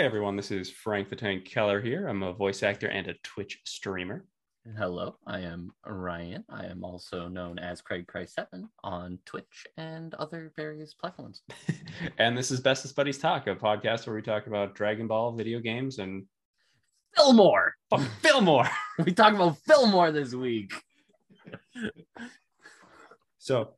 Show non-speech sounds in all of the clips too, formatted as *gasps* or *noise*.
Hey everyone, this is Frank the Tank Keller here. I'm a voice actor and a Twitch streamer. Hello, I am Ryan. I am also known as Craig Christ Seven on Twitch and other various platforms. *laughs* and this is Bestest Buddies Talk, a podcast where we talk about Dragon Ball video games and Fillmore. *laughs* oh, Fillmore. *laughs* We talk about Fillmore this week. so,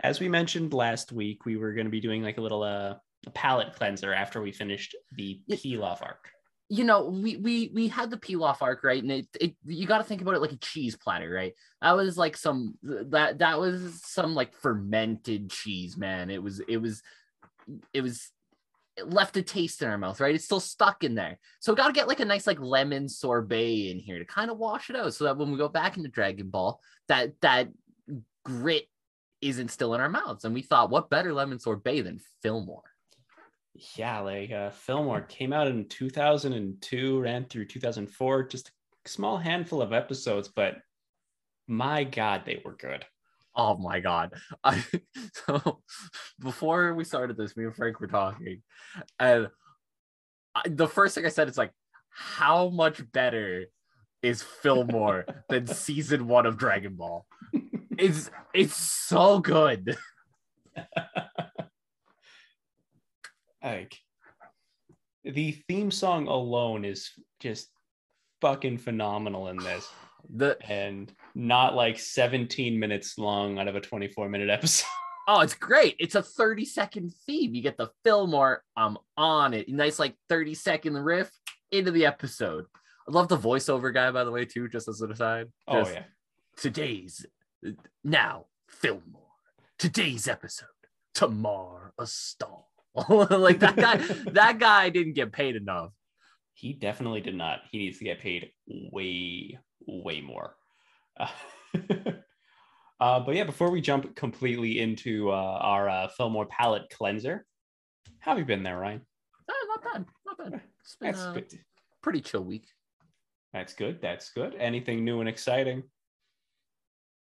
as we mentioned last week, we were going to be doing like a little uh, a palate cleanser after we finished the Pilaf arc. You know, we we we had the pilaf arc, right? And it, it you got to think about it like a cheese platter, right? That was like some that that was some like fermented cheese, man. It was it was it was it left a taste in our mouth, right? It's still stuck in there. So we got to get like a nice like lemon sorbet in here to kind of wash it out so that when we go back into Dragon Ball, that that grit isn't still in our mouths. And we thought, what better lemon sorbet than Fillmore? Yeah, like uh, Fillmore came out in 2002, ran through 2004, just a small handful of episodes, but my God, they were good. Oh my god! *laughs* I, so before we started this, me and Frank were talking, and I, the first thing I said is like, "How much better is Fillmore *laughs* than season one of Dragon Ball?" It's it's so good. *laughs* like the theme song alone is just fucking phenomenal in this *sighs* The and not like 17 minutes long out of a 24 minute episode *laughs* oh, it's great. It's a thirty second theme. You get the Fillmore. I'm on it. Nice like thirty second riff into the episode. I love the voiceover guy, by the way, too. Just as an aside. oh yeah today's uh, now Fillmore. Today's episode, Tomorrow a star. *laughs* like that guy, *laughs* that guy didn't get paid enough. he definitely did not he needs to get paid way way more uh, *laughs* uh, but yeah before we jump completely into uh, our uh, fillmore palette cleanser how have you been there ryan Eh, not bad, not bad. It's been that's a pretty chill week. that's good that's good anything new and exciting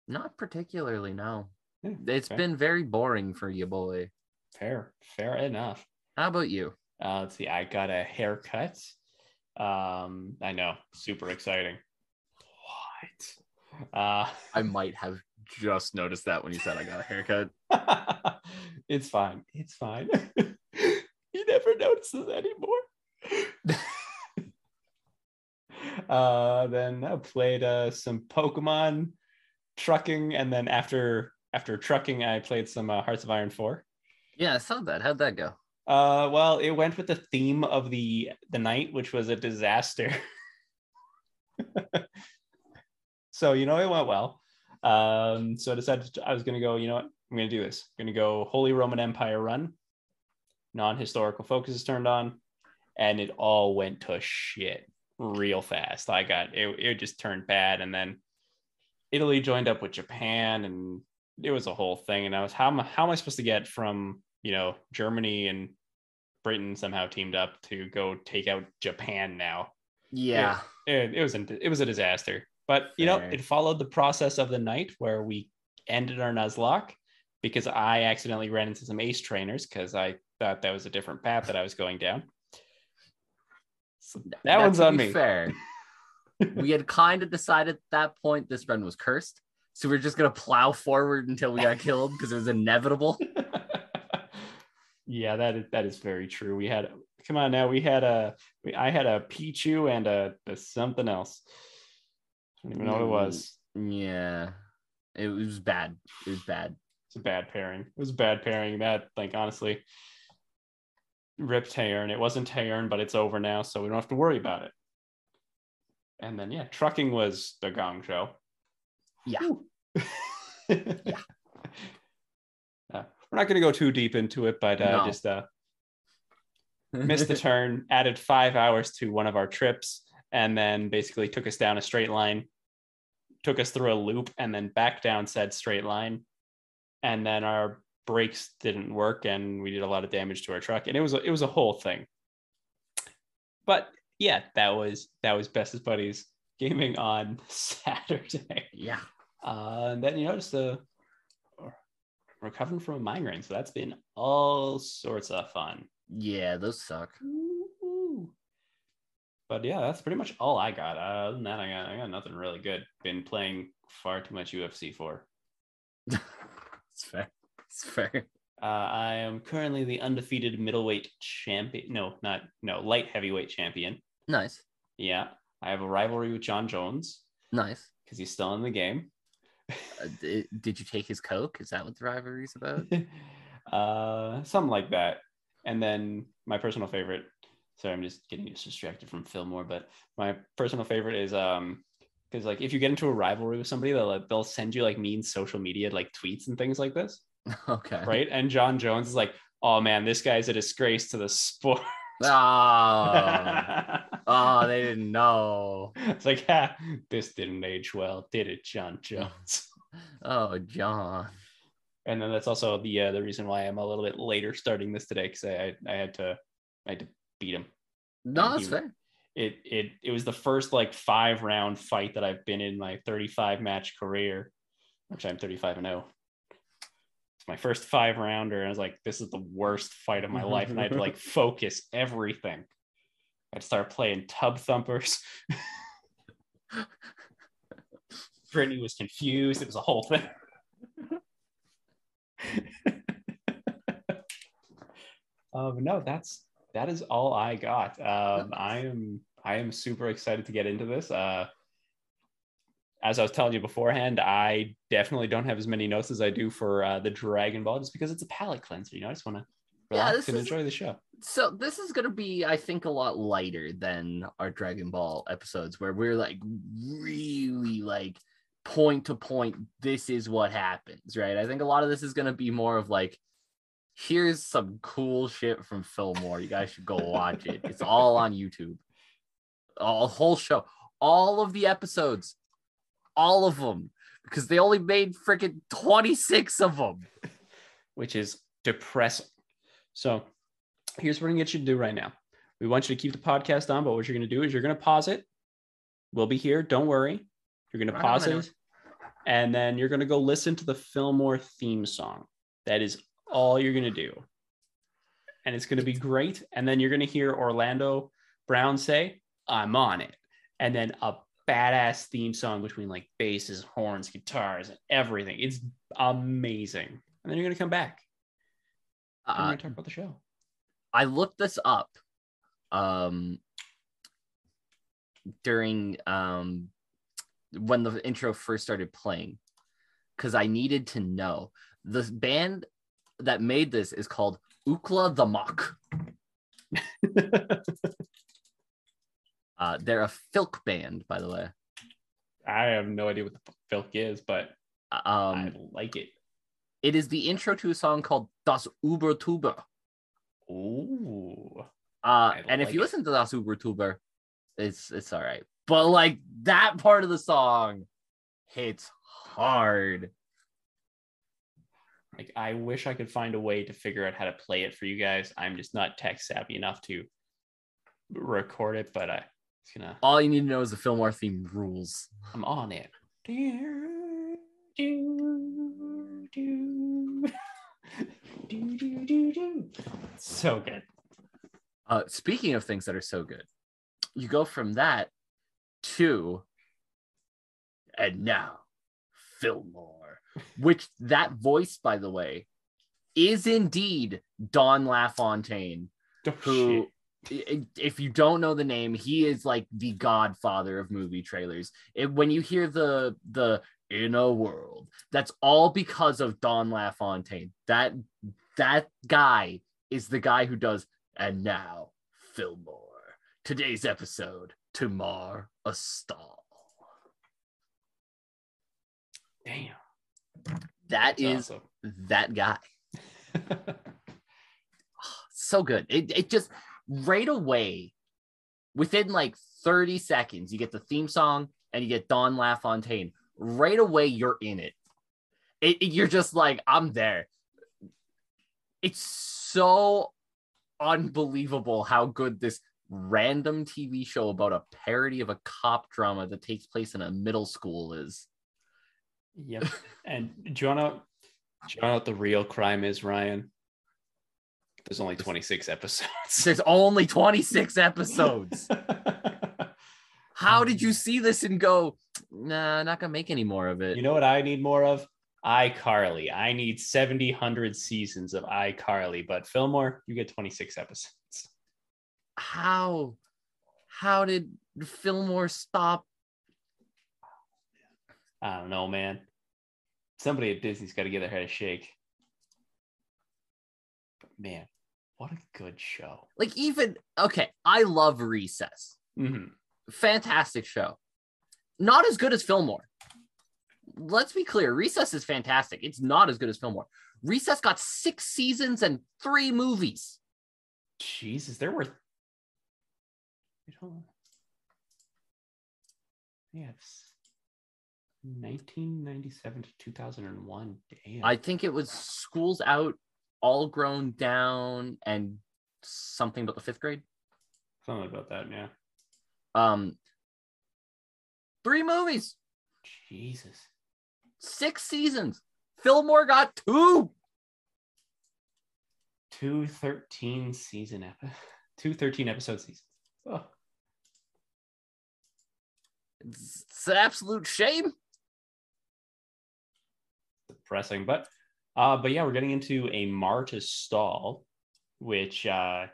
Not particularly, no. Yeah, It's fair. been very boring for you, boy. Fair fair enough How about you? Uh, let's see. I got a haircut. Um, I know, super exciting. What? Uh, I might have just noticed that when you said I got a haircut. *laughs* it's fine. It's fine. *laughs* he never notices anymore. *laughs* uh, then I played uh, some Pokemon trucking, and then after after trucking, I played some uh, Hearts of Iron Four. Yeah, I saw that. How'd that go? Uh, well, it went with the theme of the the night, which was a disaster. *laughs* so you know it went well. Um, so I decided I was going to go. You know what? I'm going to do this. I'm going to go Holy Roman Empire run. Non-historical focus is turned on, and it all went to shit real fast. I got it. It just turned bad, and then Italy joined up with Japan, and it was a whole thing. And I was how am I, how am I supposed to get from you know Germany and Britain somehow teamed up to go take out Japan now? Yeah. It, it was an, it was a disaster. But you know, it followed the process of the night where we ended our Nuzlocke because I accidentally ran into some ace trainers because I thought that was a different path that I was going down. So that Now, one's on me. Fair. *laughs* we had kind of decided at that point this run was cursed. So we are just gonna plow forward until we got killed because it was inevitable. *laughs* yeah, that is that is very true. We had come on now. We had a we, I had a Pichu and a, a something else. I don't even know what it mm, was. Yeah. It was bad. It was bad. It's a bad pairing. It was a bad pairing. That like honestly, ripped Tayern. It wasn't Tayern, but it's over now, so we don't have to worry about it. And then yeah, trucking was the gong show. Yeah. *laughs* yeah. We're not going to go too deep into it, but uh, No. just uh, *laughs* missed the turn, added five hours to one of our trips, and then basically took us down a straight line, took us through a loop, and then back down said straight line. And then our brakes didn't work, and we did a lot of damage to our truck, and it was a, it was a whole thing. But yeah, that was that was Bestest Buddies gaming on *laughs* Saturday. yeah. Uh, and then you know just recovering from a migraine, so that's been all sorts of fun. Yeah, those suck. Woo! But yeah, that's pretty much all I got. Uh, other than that, I got I got nothing really good. Been playing far too much UFC 4. *laughs* it's fair. It's fair. Uh, I am currently the undefeated middleweight champion. No, not no light heavyweight champion. Nice. Yeah, I have a rivalry with Jon Jones Nice. because he's still in the game. Uh, did, did you take his coke? Is that what the rivalry's about? *laughs* uh, something like that. And then my personal favorite. Sorry, I'm just getting distracted from Fillmore, but my personal favorite is um because like if you get into a rivalry with somebody, they'll like, they'll send you like mean social media like tweets and things like this, *laughs* okay. right? And Jon Jones is like, oh man, this guy's a disgrace to the sport. Oh, *laughs* oh, they didn't know. it's like, ha, this didn't age well, did it, Jon Jones? Oh, Jon. and then that's also the uh, the reason why I'm a little bit later starting this today because I, I had to I had to beat him. No, that's he- fair. It it it was the first like five round fight that I've been in my 35 match career, which I'm 35 and 0. It's my first five rounder, and I was like, this is the worst fight of my life, and I had to like *laughs* focus everything. I'd start playing tub thumpers. *laughs* Brittany was confused. It was a whole thing. *laughs* um, no, that's that is all I got. Um, I am I am super excited to get into this. Uh, as I was telling you beforehand, I definitely don't have as many notes as I do for uh, the Dragon Ball, just because it's a palate cleanser. You know, I just want to relax this and is- enjoy the show. So this is gonna be, I think, a lot lighter than our Dragon Ball episodes, where we're like really like point to point. This is what happens, right? I think a lot of this is gonna be more of like, here's some cool shit from Fillmore. You guys should go watch it. It's all on YouTube. A whole show, all of the episodes, all of them, because they only made freaking twenty six of them. *laughs* which is depressing. So here's what we're gonna get you to do right now. We want you to keep the podcast on, but what you're gonna do is you're gonna pause it. We'll be here. Don't worry. You're gonna Right pause it, and then you're gonna go listen to the Fillmore theme song. That is all you're gonna do, and it's gonna be great. And then you're gonna hear Orlando Brown say, "I'm on it," and then a badass theme song between like basses, horns, guitars, and everything. It's amazing. And then you're gonna come back. And we're Uh, gonna talk about the show. I looked this up um during um when the intro first started playing because I needed to know the band that made this is called Ookla the Mok. *laughs* Uh, they're a filk band, by the way. I have no idea what the filk is, but I Um, like it. it is the intro to a song called Das Ubertuber. Ooh. Uh, I and if you it. listen to Das Ubertuber, it's it's all right. But like that part of the song hits hard. Like I wish I could find a way to figure out how to play it for you guys. I'm just not tech savvy enough to record it, but I it's gonna All you need to know is the Fillmore theme rules. I'm on it. Do, do, do. Do, do, do, do. So good. Uh, speaking of things that are so good, you go from that to, and now, Fillmore, which that voice, by the way, is indeed Don LaFontaine, Oh, who, shit. If you don't know the name, he is like the godfather of movie trailers. It, when you hear the the in a world, that's all because of Don LaFontaine. That that guy is the guy who does and now Fillmore. Today's episode, Tomorrow a Stall. Damn. That That's is awesome. that guy. *laughs* So good. It it just right away, within like 30 seconds, you get the theme song and you get Don LaFontaine. Right away, you're in it. It, it- you're just like, I'm there. It's so unbelievable how good this random TV show about a parody of a cop drama that takes place in a middle school is. Yep. And do you wanna do you know what the real crime is, Ryan? There's only 26 episodes. There's only 26 episodes. *laughs* How did you see this and go, nah, not gonna make any more of it? you know what I need more of? iCarly. I need 70, 100 seasons of iCarly, but Fillmore, you get 26 episodes. How how did Fillmore stop? I don't know, man. Somebody at Disney's got to get their head a shake. But man, what a good show. Like, even okay, I love Recess. Mhm. Fantastic show. Not as good as Fillmore. Let's be clear, Recess is fantastic. It's not as good as Fillmore. Recess got six seasons and three movies. Jesus, there were. Yes. 1997 to 2001. Damn. I think it was Schools Out, All Grown Down, and something about the fifth grade. Something about that, yeah. Um, three movies, Jesus. six seasons. Fillmore got two. Two 13 season epi- two 13 episode seasons. Oh, It's, it's an absolute shame. depressing. But uh but yeah, we're getting into a Marta stall, which uh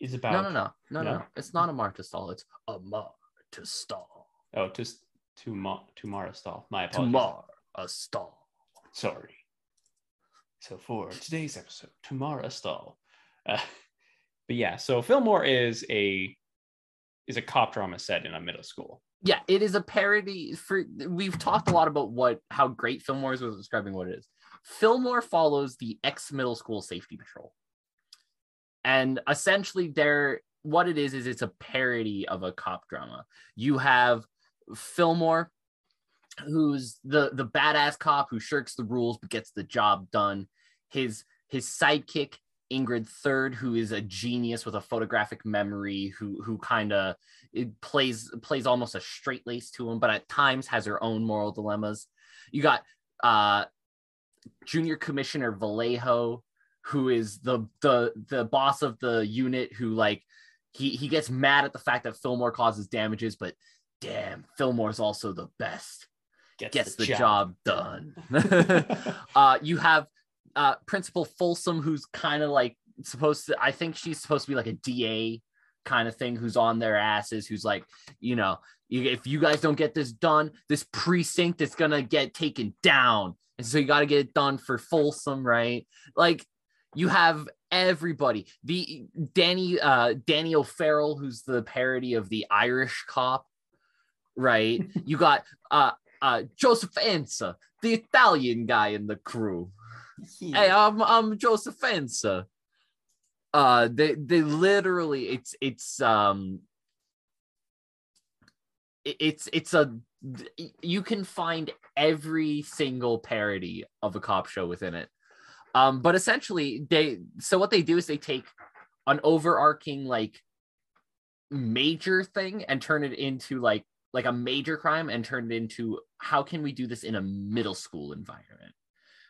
is about No, no, no, no, no, No? It's not a Marta stall. It's a Marta stall. Oh, just to Ma- Tomorrow stall. My apologies. Tomorrow a stall. Sorry. So for today's episode, Tomorrow stall. Uh, *laughs* but yeah, so Fillmore is a is a cop drama set in a middle school. Yeah, it is a parody. For we've talked a lot about what how great Fillmore is with describing what it is. Fillmore follows the ex middle school safety patrol, and essentially, they're what it is is it's a parody of a cop drama. You have Fillmore, who's the the badass cop who shirks the rules but gets the job done. His his sidekick Ingrid Third, who is a genius with a photographic memory, who who kind of plays plays almost a straight lace to him, but at times has her own moral dilemmas. You got uh Junior Commissioner Vallejo, who is the the the boss of the unit, who like he he gets mad at the fact that Fillmore causes damages, but damn, Fillmore's also the best gets the job done. *laughs* *laughs* uh, you have uh, Principal Folsom, who's kind of like supposed to, I think she's supposed to be like a DA kind of thing, who's on their asses, who's like, you know, if you guys don't get this done, this precinct is going to get taken down. And so you got to get it done for Folsom, right? Like, you have everybody. The Danny, uh, Danny O'Farrell, who's the parody of the Irish cop, right? *laughs* you got uh, uh, Joseph Anza, the Italian guy in the crew. Hey, I'm I'm Joseph Anza. Uh, they they literally it's it's um it's it's a you can find every single parody of a cop show within it. Um, but essentially they so what they do is they take an overarching like major thing and turn it into like like a major crime and turn it into how can we do this in a middle school environment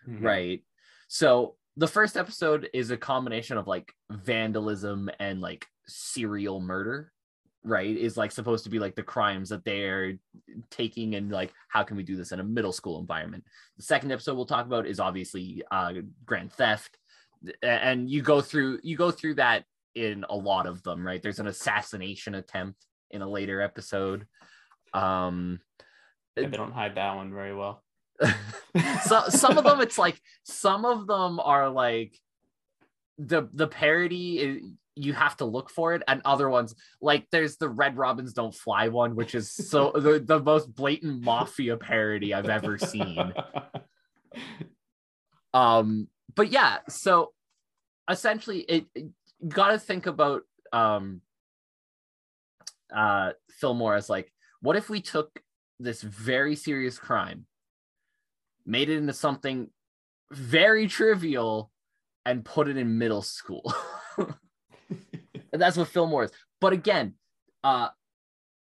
Mhm. right so the first episode is a combination of like vandalism and like serial murder right is like supposed to be like the crimes that they're taking and like how can we do this in a middle school environment the second episode we'll talk about is obviously uh grand theft and you go through you go through that in a lot of them right there's an assassination attempt in a later episode um Yeah, they don't hide that one very well. *laughs* so some of them it's like some of them are like the the parody is, you have to look for it and other ones like there's the red robins don't fly one which is so *laughs* the, the most blatant mafia parody i've ever seen. Um but yeah so essentially it, it you got to think about um uh fillmore as like what if we took this very serious crime made it into something very trivial and put it in middle school *laughs* and that's what fillmore is but again uh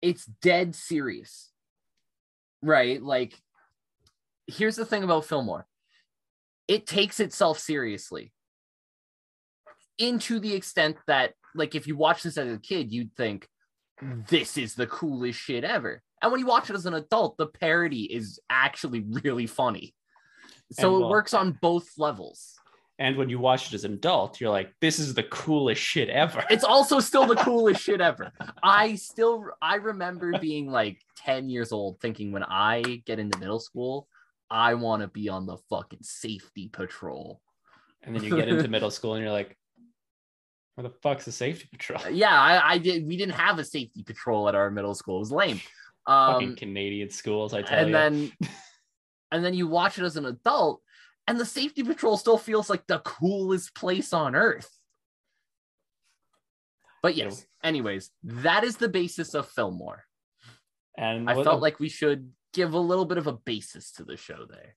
it's dead serious right like here's the thing about fillmore it takes itself seriously into the extent that like if you watch this as a kid, you'd think this is the coolest shit ever. And when you watch it as an adult, the parody is actually really funny. So And it works on both levels. And when you watch it as an adult, you're like, this is the coolest shit ever. It's also still the *laughs* coolest shit ever. I still I remember being like 10 years old thinking when I get into middle school, I want to be on the fucking safety patrol. And then you get into *laughs* middle school and you're like, where the fuck's the safety patrol? Yeah, I, I did we didn't have a safety patrol at our middle school. It was lame. Fucking Um Canadian schools, I tell and you. then *laughs* and then you watch it as an adult and the safety patrol still feels like the coolest place on earth. But yes anyways that is the basis of fillmore. And i what- felt like we should give a little bit of a basis to the show there.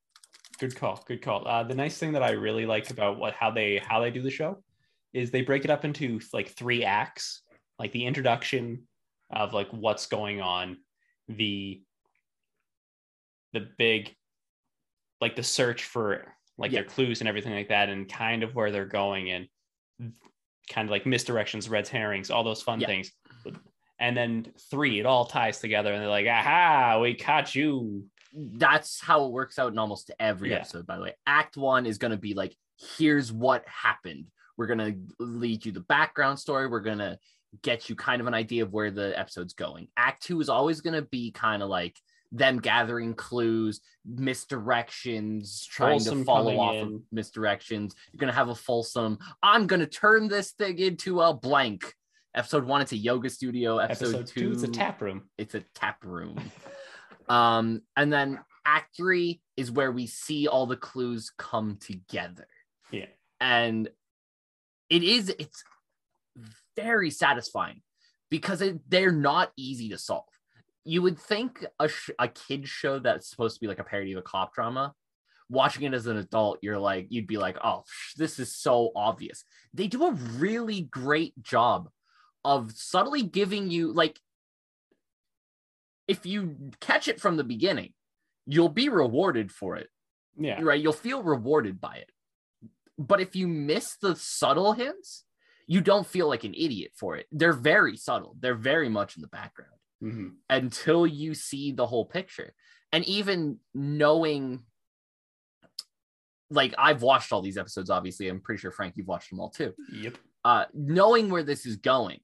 Good call good call. Uh, the nice thing that i really like about what how they how they do the show is they break it up into like three acts like the introduction of like what's going on the the big like the search for like their clues and everything like that and kind of where they're going and kind of like misdirections red herrings all those fun Yeah. things. And then three it all ties together and they're like aha we caught you. That's how it works out in almost every Yeah. episode by the way. Act one is going to be like here's what happened. We're going to lead you the background story. We're going to get you kind of an idea of where the episode's going. Act two is always going to be kind of like them gathering clues misdirections trying Folsom to follow off of misdirections you're going to have a fulsome i'm going to turn this thing into a blank episode one it's a yoga studio episode, episode two it's a tap room it's a tap room. um, and then act three is where we see all the clues come together. Yeah. And it is, it's very satisfying because it, they're not easy to solve. You would think a, sh- a kid show that's supposed to be like a parody of a cop drama, watching it as an adult, you're like, you'd be like, oh, sh- this is so obvious. They do a really great job of subtly giving you, like, if you catch it from the beginning, you'll be rewarded for it, yeah right? You'll feel rewarded by it. But if you miss the subtle hints, you don't feel like an idiot for it. They're very subtle. They're very much in the background Mhm. until you see the whole picture. And even knowing, like, I've watched all these episodes, obviously. I'm pretty sure, Frank, you've watched them all too. Yep. Uh, knowing where this is going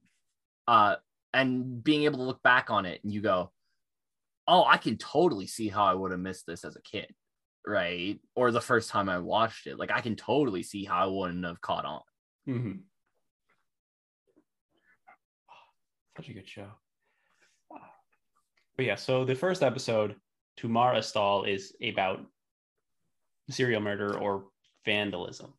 uh, and being able to look back on it and you go, oh, I can totally see how I would have missed this as a kid, right? Or the first time I watched it. Like, I can totally see how I wouldn't have caught on. hmm *sighs* Such a good show. But yeah, so the first episode, Tumara Stall, is about serial murder or vandalism.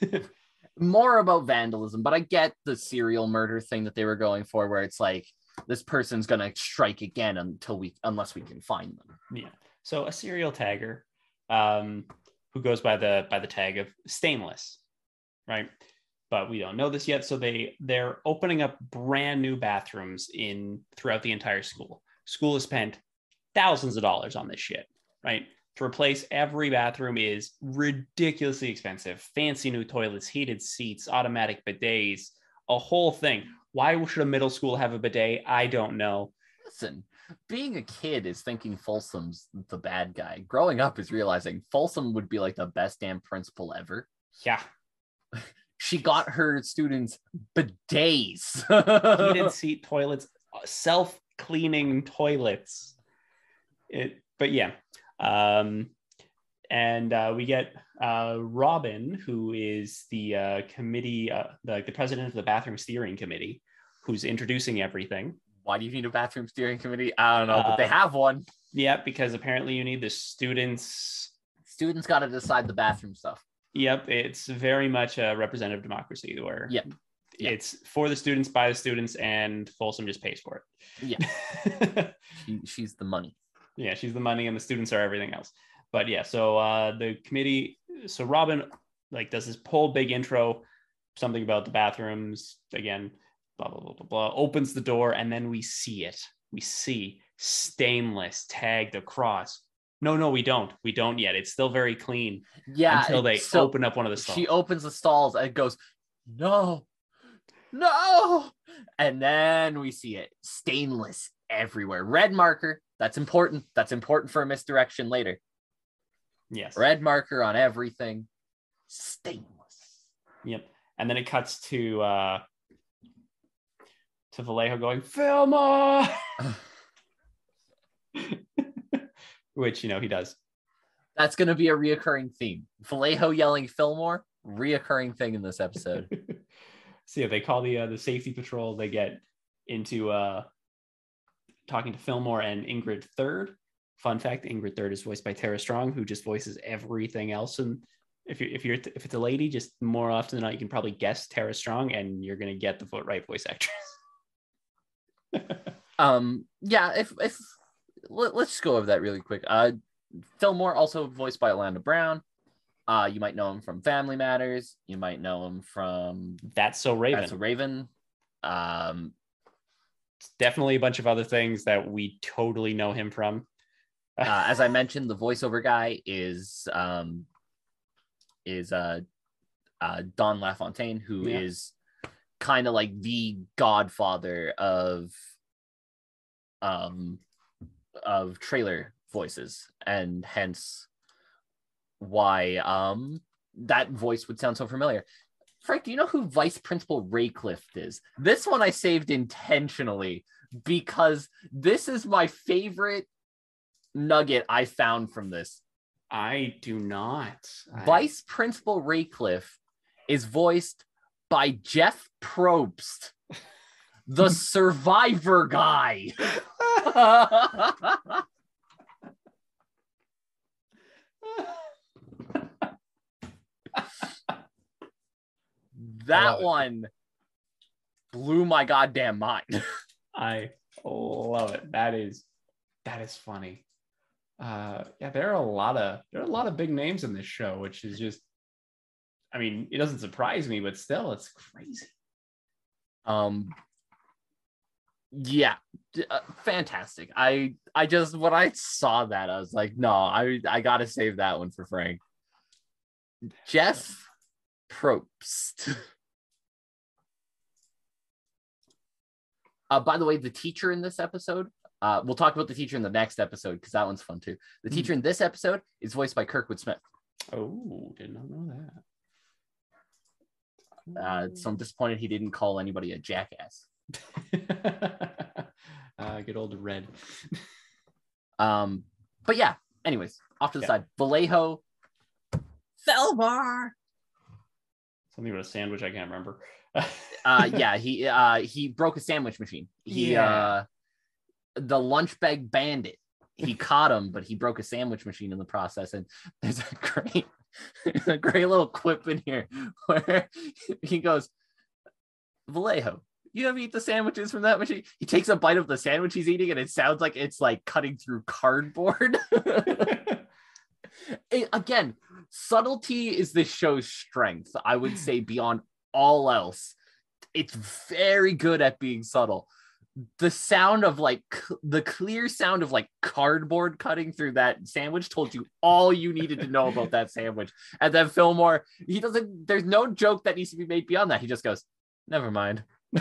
*laughs* more about vandalism, but I get the serial murder thing that they were going for, where it's like this person's gonna strike again until we, unless we can find them. Yeah. So a serial tagger, um, who goes by the by the tag of stainless, right? But we don't know this yet. So they they're opening up brand new bathrooms in throughout the entire school. School has spent thousands of dollars on this shit, right? To replace every bathroom is ridiculously expensive. Fancy new toilets, heated seats, automatic bidets, a whole thing. Why should a middle school have a bidet? I don't know. Listen, being a kid is thinking Folsom's the bad guy. Growing up is realizing Folsom would be like the best damn principal ever. Yeah, *laughs* She got her students bidets. *laughs* heated seat toilets, uh, self cleaning toilets. It, but yeah, um, and uh, we get uh, Robin, who is the uh, committee, uh, the, the president of the bathroom steering committee, who's introducing everything. Why do you need a bathroom steering committee? I don't know, but they Uh, have one. Yeah, because apparently you need the students. Students got to decide the bathroom stuff. Yep, it's very much a representative democracy where Yeah. Yeah. it's for the students, by the students, and Folsom just pays for it. Yeah. *laughs* She, she's the money. yeah she's the money and the students are everything else but yeah so uh the committee so robin like does this whole big intro something about the bathrooms again blah blah blah blah blah opens the door and then we see it we see stainless tagged across no no we don't we don't yet it's still very clean Yeah. until they so open up one of the stalls She opens the stalls and goes no, no. And then we see it stainless everywhere. Red marker. That's important. That's important for a misdirection later. Yes. Red marker on everything. Stainless. Yep. And then it cuts to uh to Vallejo going, Fillmore *laughs* Which you know he does. That's gonna be a reoccurring theme. Vallejo yelling Fillmore, reoccurring thing in this episode. *laughs* so yeah, they call the uh, the safety patrol, they get into uh talking to Fillmore and Ingrid Third. Fun fact: Ingrid Third is voiced by Tara Strong, who just voices everything else. And if you're if you're if it's a lady, just more often than not, you can probably guess Tara Strong, and you're gonna get the right voice actress. *laughs* um, yeah. If if let, us just go over that really quick. Uh, Fillmore also voiced by Orlando Brown. Uh, you might know him from Family Matters. You might know him from That's So Raven. That's So Raven. Um, definitely a bunch of other things that we totally know him from. *laughs* uh, as I mentioned, the voiceover guy is um, is uh, uh, Don LaFontaine, who yeah. is kind of like the godfather of um of trailer voices, and hence why um that voice would sound so familiar. Frank, do you know who Vice Principal Raycliffe is? This one I saved intentionally because this is my favorite nugget I found from this. I do not. Vice Principal Raycliffe is voiced by Jeff Probst, the *laughs* survivor guy. *laughs* *laughs* that one blew my goddamn mind. *laughs* I love it. That is that is funny. Uh yeah, there are a lot of there are a lot of big names in this show, which is just I mean, it doesn't surprise me, but still it's crazy. Um yeah, uh, fantastic. I I just when I saw that I was like, no, I I got to save that one for Frank. Jeff Probst. Uh, by the way, the teacher in this episode, uh, we'll talk about the teacher in the next episode because that one's fun too. The hmm. teacher in this episode is voiced by Kurtwood Smith. Oh, did not know that. Uh, so I'm disappointed he didn't call anybody a jackass. *laughs* uh, good old red. um, but yeah. Anyways, off to the yeah. side, Vallejo, Felbar. Something about a sandwich. I can't remember *laughs* uh, *laughs* yeah, he uh, he he a sandwich machine. He yeah. uh, the lunch bag bandit. He *laughs* caught him, but he broke a sandwich machine in the process. And there's a great, a great little clip in here where he goes, Vallejo, you ever eat the sandwiches from that machine? He takes a bite of the sandwich he's eating, and it sounds like it's like cutting through cardboard. it, again, subtlety is this show's strength. I would *laughs* say beyond all else. It's very good at being subtle. The sound of like c- the clear sound of like cardboard cutting through that sandwich told you all you needed to know about that sandwich. And then Fillmore, he doesn't, there's no joke that needs to be made beyond that. He just goes, never mind. *laughs*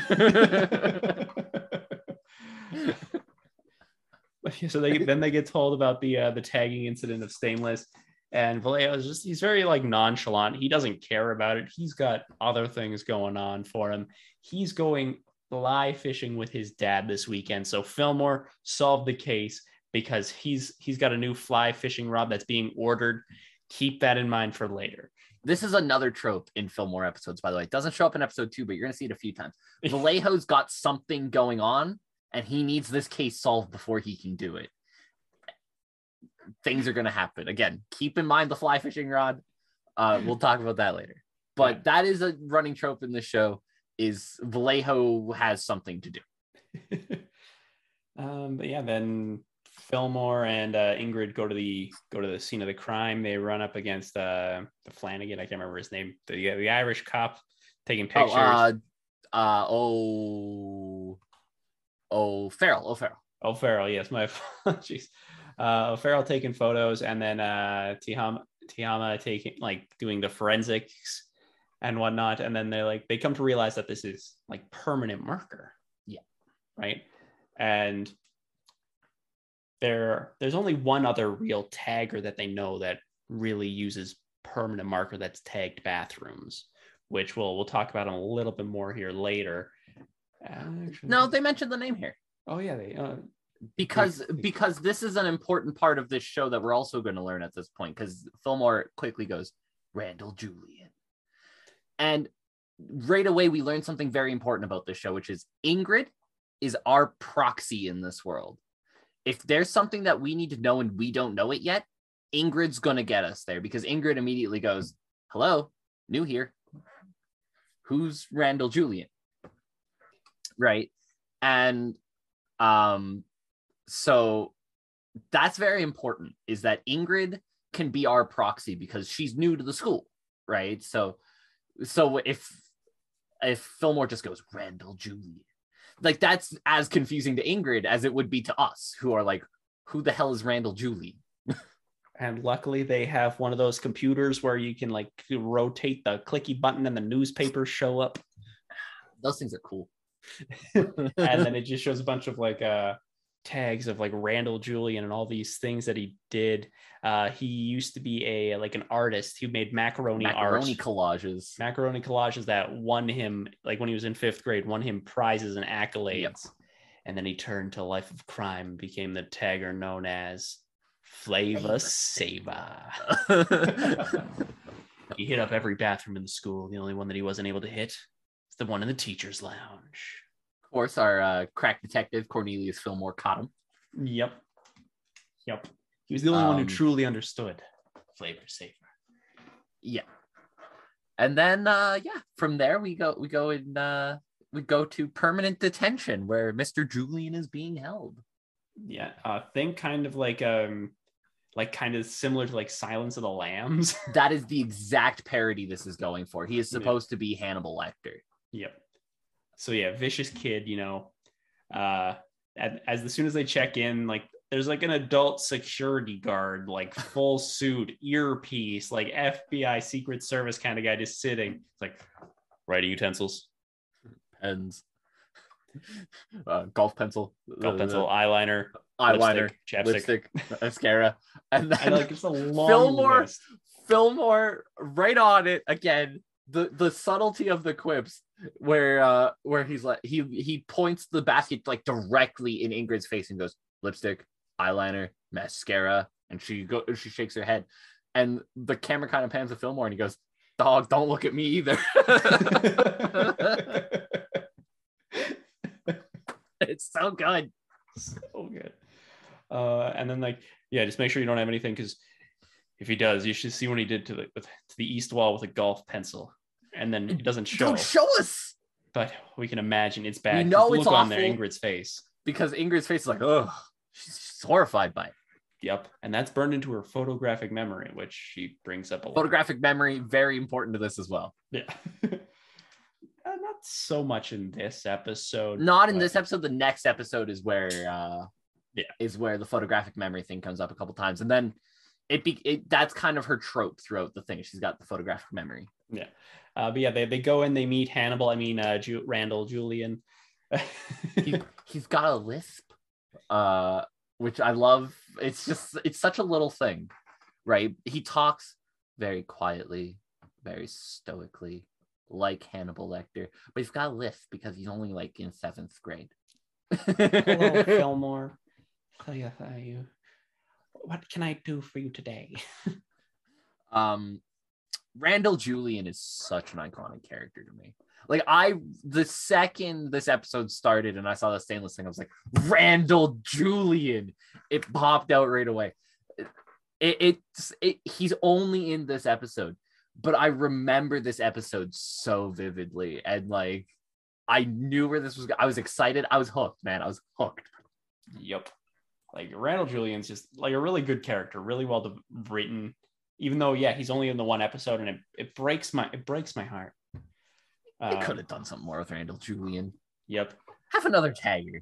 *laughs* so they then they get told about the uh, the tagging incident of stainless and Vallejo is just, he's very like nonchalant. He doesn't care about it. He's got other things going on for him. He's going fly fishing with his dad this weekend. So Fillmore solved the case because he's he's got a new fly fishing rod that's being ordered. Keep that in mind for later. This is another trope in Fillmore episodes, by the way. It doesn't show up in episode two, but you're gonna see it a few times. *laughs* Vallejo's got something going on, and he needs this case solved before he can do it things are going to happen. Again, keep in mind the fly fishing rod. Uh, we'll talk about that later. But yeah. that is a running trope in the show. Is Vallejo has something to do. *laughs* um, but yeah, then Fillmore and uh, Ingrid go to the go to the scene of the crime. They run up against uh, the Flanagan. I can't remember his name. The the Irish cop taking oh, pictures. Oh, uh, uh, oh, oh, Farrell. Oh, Farrell. Oh, Farrell. Yes, my *laughs* apologies uh, Farrell taking photos, and then uh, Tehama, Tehama taking like doing the forensics and whatnot. And then they like they come to realize that this is like permanent marker. Yeah. Right. And there there's only one other real tagger that they know that really uses permanent marker that's tagged bathrooms, which we'll we'll talk about a little bit more here later. Actually- No, they mentioned the name here Oh yeah, they uh, because because this is an important part of this show that we're also going to learn at this point. Because Fillmore quickly goes Randall Julian, and right away we learn something very important about this show, which is Ingrid is our proxy in this world. If there's something that we need to know and we don't know it yet, Ingrid's going to get us there because Ingrid immediately goes, "Hello, new here. Who's Randall Julian?" Right, and um so that's very important is that ingrid can be our proxy because she's new to the school right? So so if if fillmore just goes randall julian like that's as confusing to ingrid as it would be to us who are like who the hell is randall julian *laughs* and luckily they have one of those computers where you can like rotate the clicky button and the newspapers show up. Those things are cool. *laughs* And then it *laughs* just shows a bunch of like uh tags of like Randall Julian and all these things that he did. Uh he used to be a like an artist who made macaroni, macaroni art. collages macaroni collages that won him like when he was in fifth grade won him prizes and accolades Yep. and then he turned to life of crime became the tagger known as flavor saver *laughs* he hit up every bathroom in the school the only one that he wasn't able to hit is the one in the teacher's lounge of course our uh, crack detective cornelius fillmore caught him. Yep. Yep. He was the only one who Um, truly understood flavor saver yeah. And then uh yeah from there we go we go in uh we go to permanent detention where mr julian is being held. Yeah uh think kind of like um like kind of similar to like silence of the lambs. *laughs* That is the exact parody this is going for. He is Yeah. supposed to be hannibal lecter. Yep. So yeah, vicious kid, you know. Uh as, as soon as they check in, like there's like an adult security guard, like *laughs* full suit, earpiece, like FBI Secret Service kind of guy just sitting. It's like writing utensils, pens uh, golf pencil golf pencil, eyeliner, eyeliner lipstick, chapstick. lipstick mascara and then And like it's a long Fillmore- list. Fillmore right on it again. The the subtlety of the quips where uh where he's like he he points the basket like directly in Ingrid's face and goes lipstick, eyeliner, mascara, and she go she shakes her head, and the camera kind of pans to Fillmore and he goes, "Dog, don't look at me either." *laughs* it's so good. so good. Uh, and then like, yeah, just make sure you don't have anything because if he does, you should see what he did to the to the east wall with a golf pencil, and then it doesn't show. Don't show us but we can imagine it's bad. We know it's look on there. Ingrid's face. because Ingrid's face is like, oh, she's, horrified by it. Yep, and that's burned into her photographic memory, which she brings up a lot. Photographic memory, very important to this as well. Yeah. *laughs* Uh, not so much in this episode. Not in but- this episode. The next episode is where, uh, Yeah. is where the photographic memory thing comes up a couple times, and then it be it that's kind of her trope throughout the thing. She's got the photographic memory. Uh, but yeah, they, they go in, they meet Hannibal. I mean, uh, Ju- Randall, Julian. *laughs* He, he's got a lisp, uh, which I love. It's just it's such a little thing, right? He talks very quietly, very stoically, like Hannibal Lecter, but he's got a lisp because he's only like in seventh grade. Hello, *laughs* Fillmore. How are you? What can I do for you today? *laughs* um Randall Julian is such an iconic character to me. Like I the second this episode started and I saw the stainless thing, I was like, Randall Julian. It popped out right away. It, it's it, he's only in this episode, but I remember this episode so vividly and like I knew where this was I was excited. I was hooked, man. I was hooked. Yep. Like Randall Julian's just like a really good character, really well written. Even though, yeah, he's only in the one episode, and it, it breaks my it breaks my heart. They Um, could have done something more with Randall Julian. Yep. Have another tagger.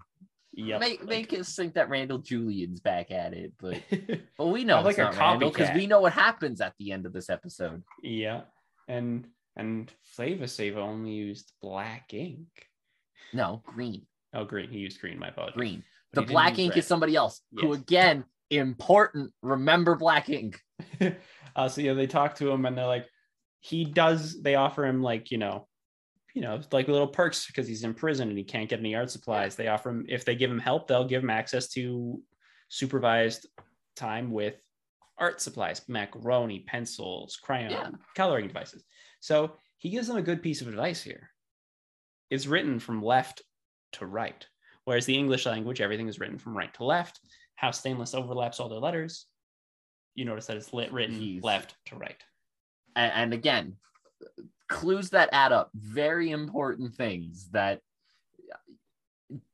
Yep. make like- make us think that Randall Julian's back at it, but *laughs* but we know Have it's like not Randall because we know what happens at the end of this episode. yeah. And And Flavor Saver only used black ink. No, green. Oh, green. He used green. My apologies. Green. But The black ink red. is somebody else who, again, important. Remember black ink. *laughs* uh, so yeah, they talk to him and they're like, he does. They offer him like you know, you know, like little perks because he's in prison and he can't get any art supplies. They offer him if they give him help, they'll give him access to supervised time with art supplies, macaroni, pencils, crayon, Yeah. coloring devices. So he gives them a good piece of advice here. It's written from left to right, whereas the English language, everything is written from right to left. How stainless overlaps all their letters. You notice that it's lit written Jeez. left to right. and, and again clues that add up very important things that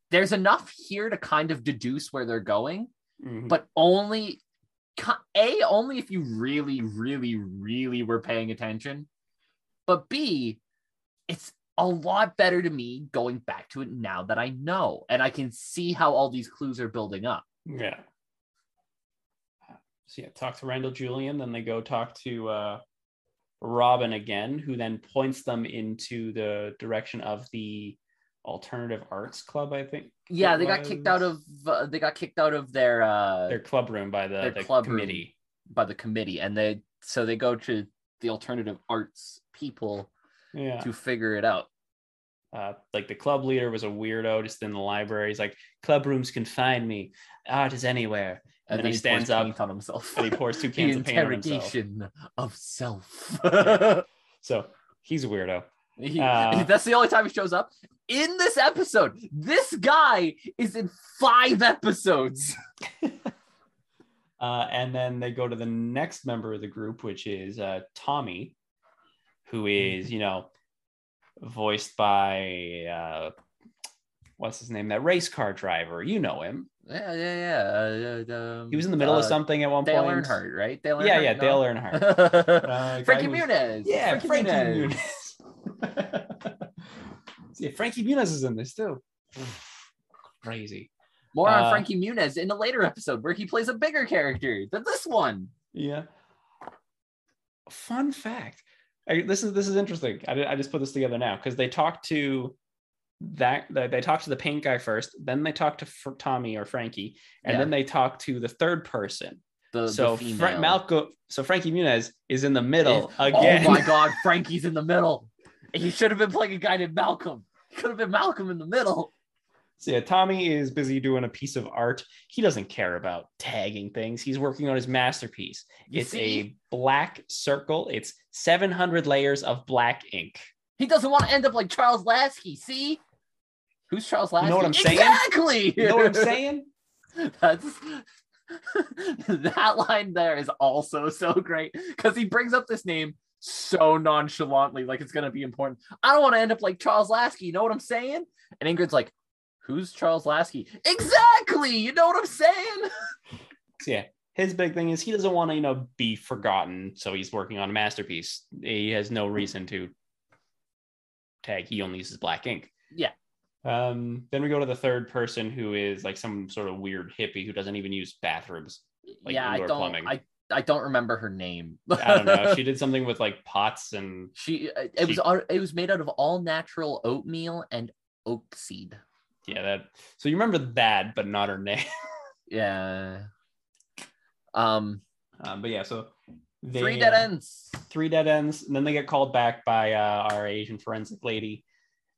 there's enough here to kind of deduce where they're going Mhm. but only a only if you really really really were paying attention but b it's a lot better to me going back to it now that i know and i can see how all these clues are building up yeah. So yeah, talk to Randall Julian, then they go talk to uh, Robin again, who then points them into the direction of the alternative arts club. I think yeah they got kicked out of uh, they got kicked out of their uh their club room by the, the club committee. by the committee and they so they go to the alternative arts people Yeah. to figure it out uh, like the club leader was a weirdo just in the library. He's like, club rooms can find me. Art is anywhere. And, then he, pours stands up on himself and he pours two *laughs* cans of paint on himself. interrogation of self So he's a weirdo. He- Uh, *laughs* that's the only time he shows up in this episode this guy is in five episodes *laughs* Uh, and then they go to the next member of the group, which is uh, Tommy, who is, you know, voiced by uh, what's his name? That race car driver. You know him. Yeah yeah yeah uh, um, He was in the middle of uh, something at one Dale point. Earnhardt right Dale Yeah, Earnhardt? yeah, No? Dale Earnhardt. *laughs* Uh, Frankie Muniz Yeah, Frankie Muniz. Muniz. *laughs* yeah, Frankie Muniz is in this too. Crazy. More on Uh, Frankie Muniz in a later episode where he plays a bigger character than this one. Yeah. Fun fact. I, this is this is interesting. I, I just put this together now because they talked to that they, they talked to the paint guy first, then they talk to Tommy or Frankie, and Yeah. then they talk to the third person. The, so the Fra-. Malcolm, so Frankie Muniz is in the middle Oh again. Oh my God, Frankie's in the middle. *laughs* He should have been playing a guy named Malcolm. He could have been Malcolm in the middle. So yeah, Tommy is busy doing a piece of art. He doesn't care about tagging things. He's working on his masterpiece. You it's see? a black circle. It's 700 layers of black ink. He doesn't want to end up like Charles Lasky. See? Who's Charles Lasky? You know what I'm saying? Exactly. You know what I'm saying? That's *laughs* that line there is also so great because he brings up this name so nonchalantly, like it's gonna be important. I don't want to end up like Charles Lasky. You know what I'm saying? And Ingrid's like, "Who's Charles Lasky?" Exactly. You know what I'm saying? *laughs* Yeah, his big thing is he doesn't want to, you know, be forgotten. So he's working on a masterpiece. He has no reason to tag. He only uses black ink. Yeah. Um, then we go to the third person who is like some sort of weird hippie who doesn't even use bathrooms. Like yeah, I don't. plumbing. I I don't remember her name. I don't know. She *laughs* did something with like pots and She uh, it was She- all- it was made out of all natural oatmeal and oak seed. yeah, that. So you remember that, but not her name. Yeah. Um, Um, but yeah, so they, three dead uh, ends. three dead ends and then they get called back by uh, our asian forensic lady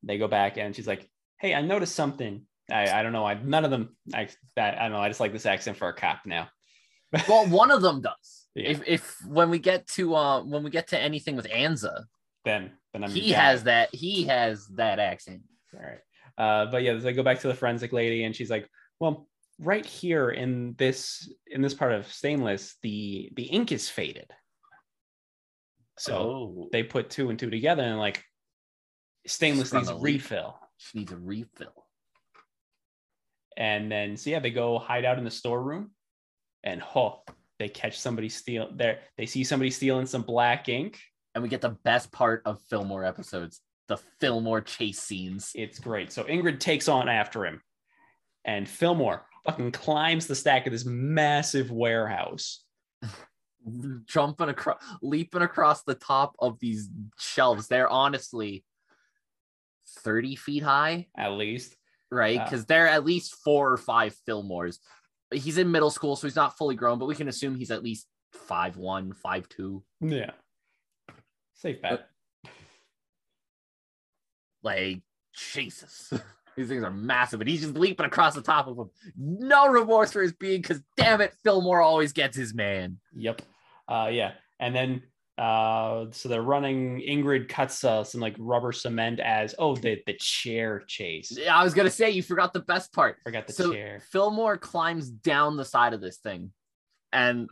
they go back and she's like hey i noticed something i, I don't know i none of them I, that, I don't know i just like this accent for a cop now *laughs* Well, one of them does. Yeah. If if when we get to uh when we get to anything with Anza, then then i'm he has that he has that accent. all right uh, but yeah they go back to the forensic lady and she's like well right here in this in this part of stainless the the ink is faded so oh, they put two and two together and like stainless needs a refill she needs a refill. And then so yeah, they go hide out in the storeroom, and oh, they catch somebody steal there. They see somebody stealing some black ink. And we get the best part of Fillmore episodes, the Fillmore chase scenes. It's great. So Ingrid takes on after him, and Fillmore fucking climbs the stack of this massive warehouse, *laughs* jumping across, leaping across the top of these shelves. They're honestly 30 feet high, At least. right? Uh, because they're at least four or five Fillmores. He's in middle school, so he's not fully grown, but we can assume he's at least five one, five two. Yeah. Safe bet. Like Jesus. *laughs* These things are massive, and he's just leaping across the top of them. No remorse for his being, because damn it, Fillmore always gets his man. Yep. Uh, yeah. And then, uh, so they're running. Ingrid cuts uh, some like rubber cement as oh the the chair chase. I was gonna say you forgot the best part. Forgot the so chair. Fillmore climbs down the side of this thing, and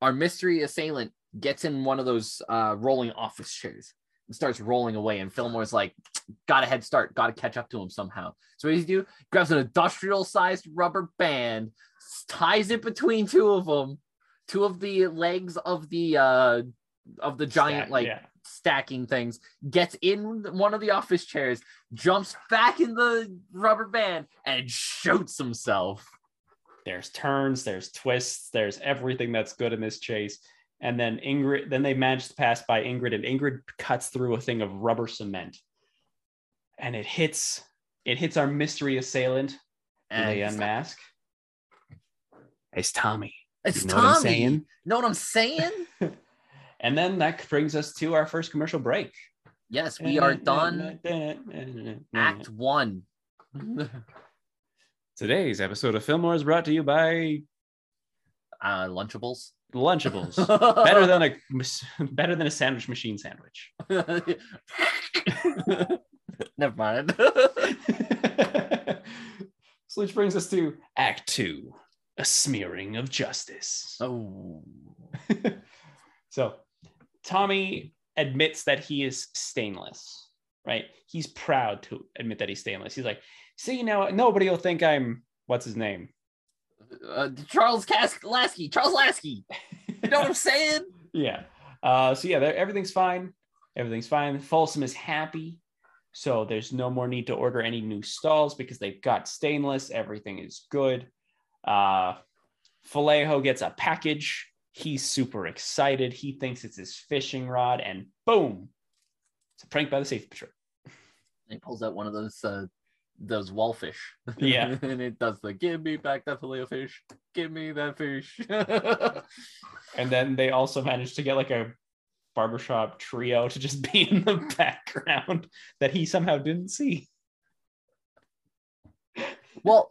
our mystery assailant gets in one of those uh, rolling office chairs starts rolling away. And Fillmore's like, "Got a head start. Got to catch up to him somehow." So what does he do? Grabs an industrial-sized rubber band, ties it between two of them, two of the legs of the uh, of the giant Stack, like yeah. stacking things, gets in one of the office chairs, jumps back in the rubber band, and shoots himself. there's turns, there's twists, there's everything that's good in this chase. And then Ingrid, then they manage to pass by Ingrid, and Ingrid cuts through a thing of rubber cement, and it hits it hits our mystery assailant. And they unmask. It's Tommy. it's You know what I'm Tommy. saying? Know what I'm saying? *laughs* And then that brings us to our first commercial break. yes, we are done. Act one. Today's episode of Fillmore is brought to you by uh, Lunchables. Lunchables. *laughs* better than a better than a sandwich machine sandwich. *laughs* Never mind. so *laughs* which brings us to Act Two: A smearing of justice. oh, So Tommy admits that he is stainless, right? He's proud to admit that he's stainless. He's like, see, now nobody will think I'm what's his name? Uh, Charles Kas- Lasky. Charles Lasky. You know what I'm saying? *laughs* yeah. Uh, so yeah, everything's fine. Everything's fine. Folsom is happy. So there's no more need to order any new stalls because they've got stainless. Everything is good. Uh, Vallejo gets a package. He's super excited. He thinks it's his fishing rod, and boom, it's a prank by the safety patrol. He pulls out one of those uh, those wallfish. Yeah. *laughs* and it does the give me back that filet of fish. Give me that fish. *laughs* And then they also managed to get like a barbershop trio to just *laughs* be in the background that he somehow didn't see. well,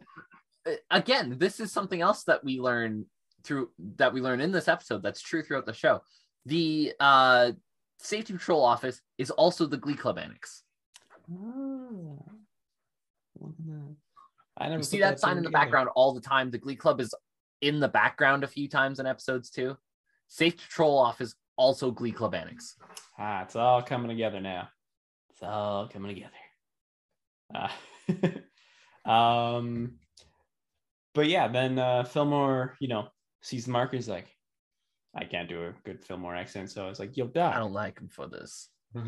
again, this is something else that we learn through that we learn in this episode that's true throughout the show. The uh safety patrol office is also the glee club annex. I never You see put that sign in the background all the time. The glee club is in the background a few times in episodes too. Safety patrol office also glee club annex. Ah, it's all coming together now. It's all coming together. Uh, *laughs* um, but yeah, then uh, Fillmore, you know, sees the marker. He's like, I can't do a good Fillmore accent, so I was like, "You'll I don't like him for this. *laughs*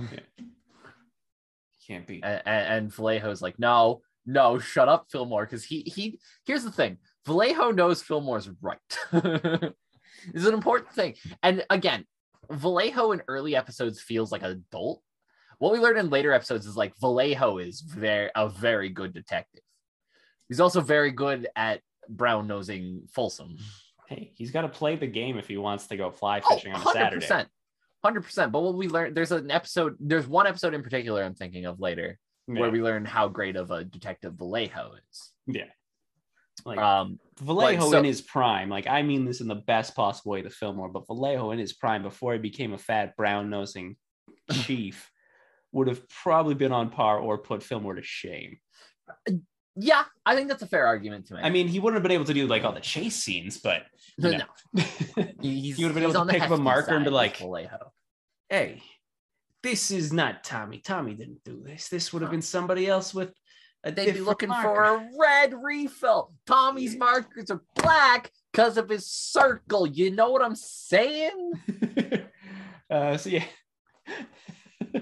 Can't be." and, and Vallejo's like, no, no, shut up, Fillmore, because he he. Here's the thing: Vallejo knows Fillmore's right. *laughs* is an important thing, and again, Vallejo in early episodes feels like an adult. What we learned in later episodes is like Vallejo is very a very good detective. He's also very good at brown nosing Folsom. Hey, he's got to play the game if he wants to go fly Oh, fishing on a Saturday. 100%. 100%. But what we learned, there's an episode, there's one episode in particular I'm thinking of later Yeah. where we learn how great of a detective Vallejo is. yeah. Like Um, Vallejo so- in his prime, like I mean this in the best possible way to Fillmore, but Vallejo in his prime before he became a fat brown nosing *laughs* chief would have probably been on par or put Fillmore to shame. yeah, I think that's a fair argument to make. I mean, he wouldn't have been able to do like all the chase scenes, but *laughs* no, no. *laughs* He would have been able to pick up a marker and be like, Vallejo. hey, this is not Tommy. Tommy didn't do this. This would have been somebody else with a They'd be looking marker. for a red refill. Tommy's markers are black because of his circle. You know what I'm saying? *laughs* uh, so yeah, *laughs* so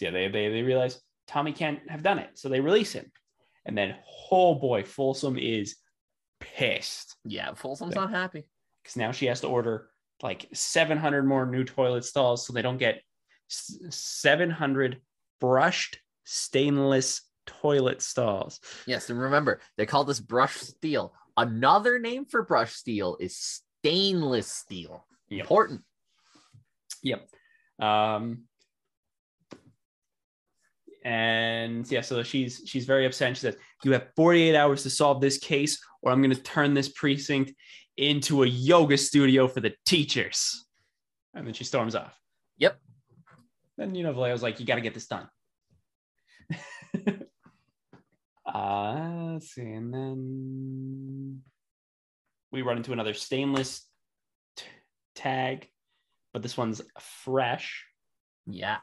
yeah, they, they they realize Tommy can't have done it, so they release him, and then oh boy, Folsom is pissed Yeah, Folsom's Yeah. not happy. because now she has to order like 700 more new toilet stalls so they don't get 700 brushed stainless toilet stalls. Yes, and remember, they call this brush steel. Another name for brush steel is stainless steel. Yep. Important. Yep. Um, and yeah, so she's she's very upset. She says, "You have 48 hours to solve this case, or I'm going to turn this precinct into a yoga studio for the teachers." And then she storms off. Yep. Then you know Vallejo's like, "You got to get this done." *laughs* uh, let's see, and then we run into another stainless t- tag, but this one's fresh. Yeah.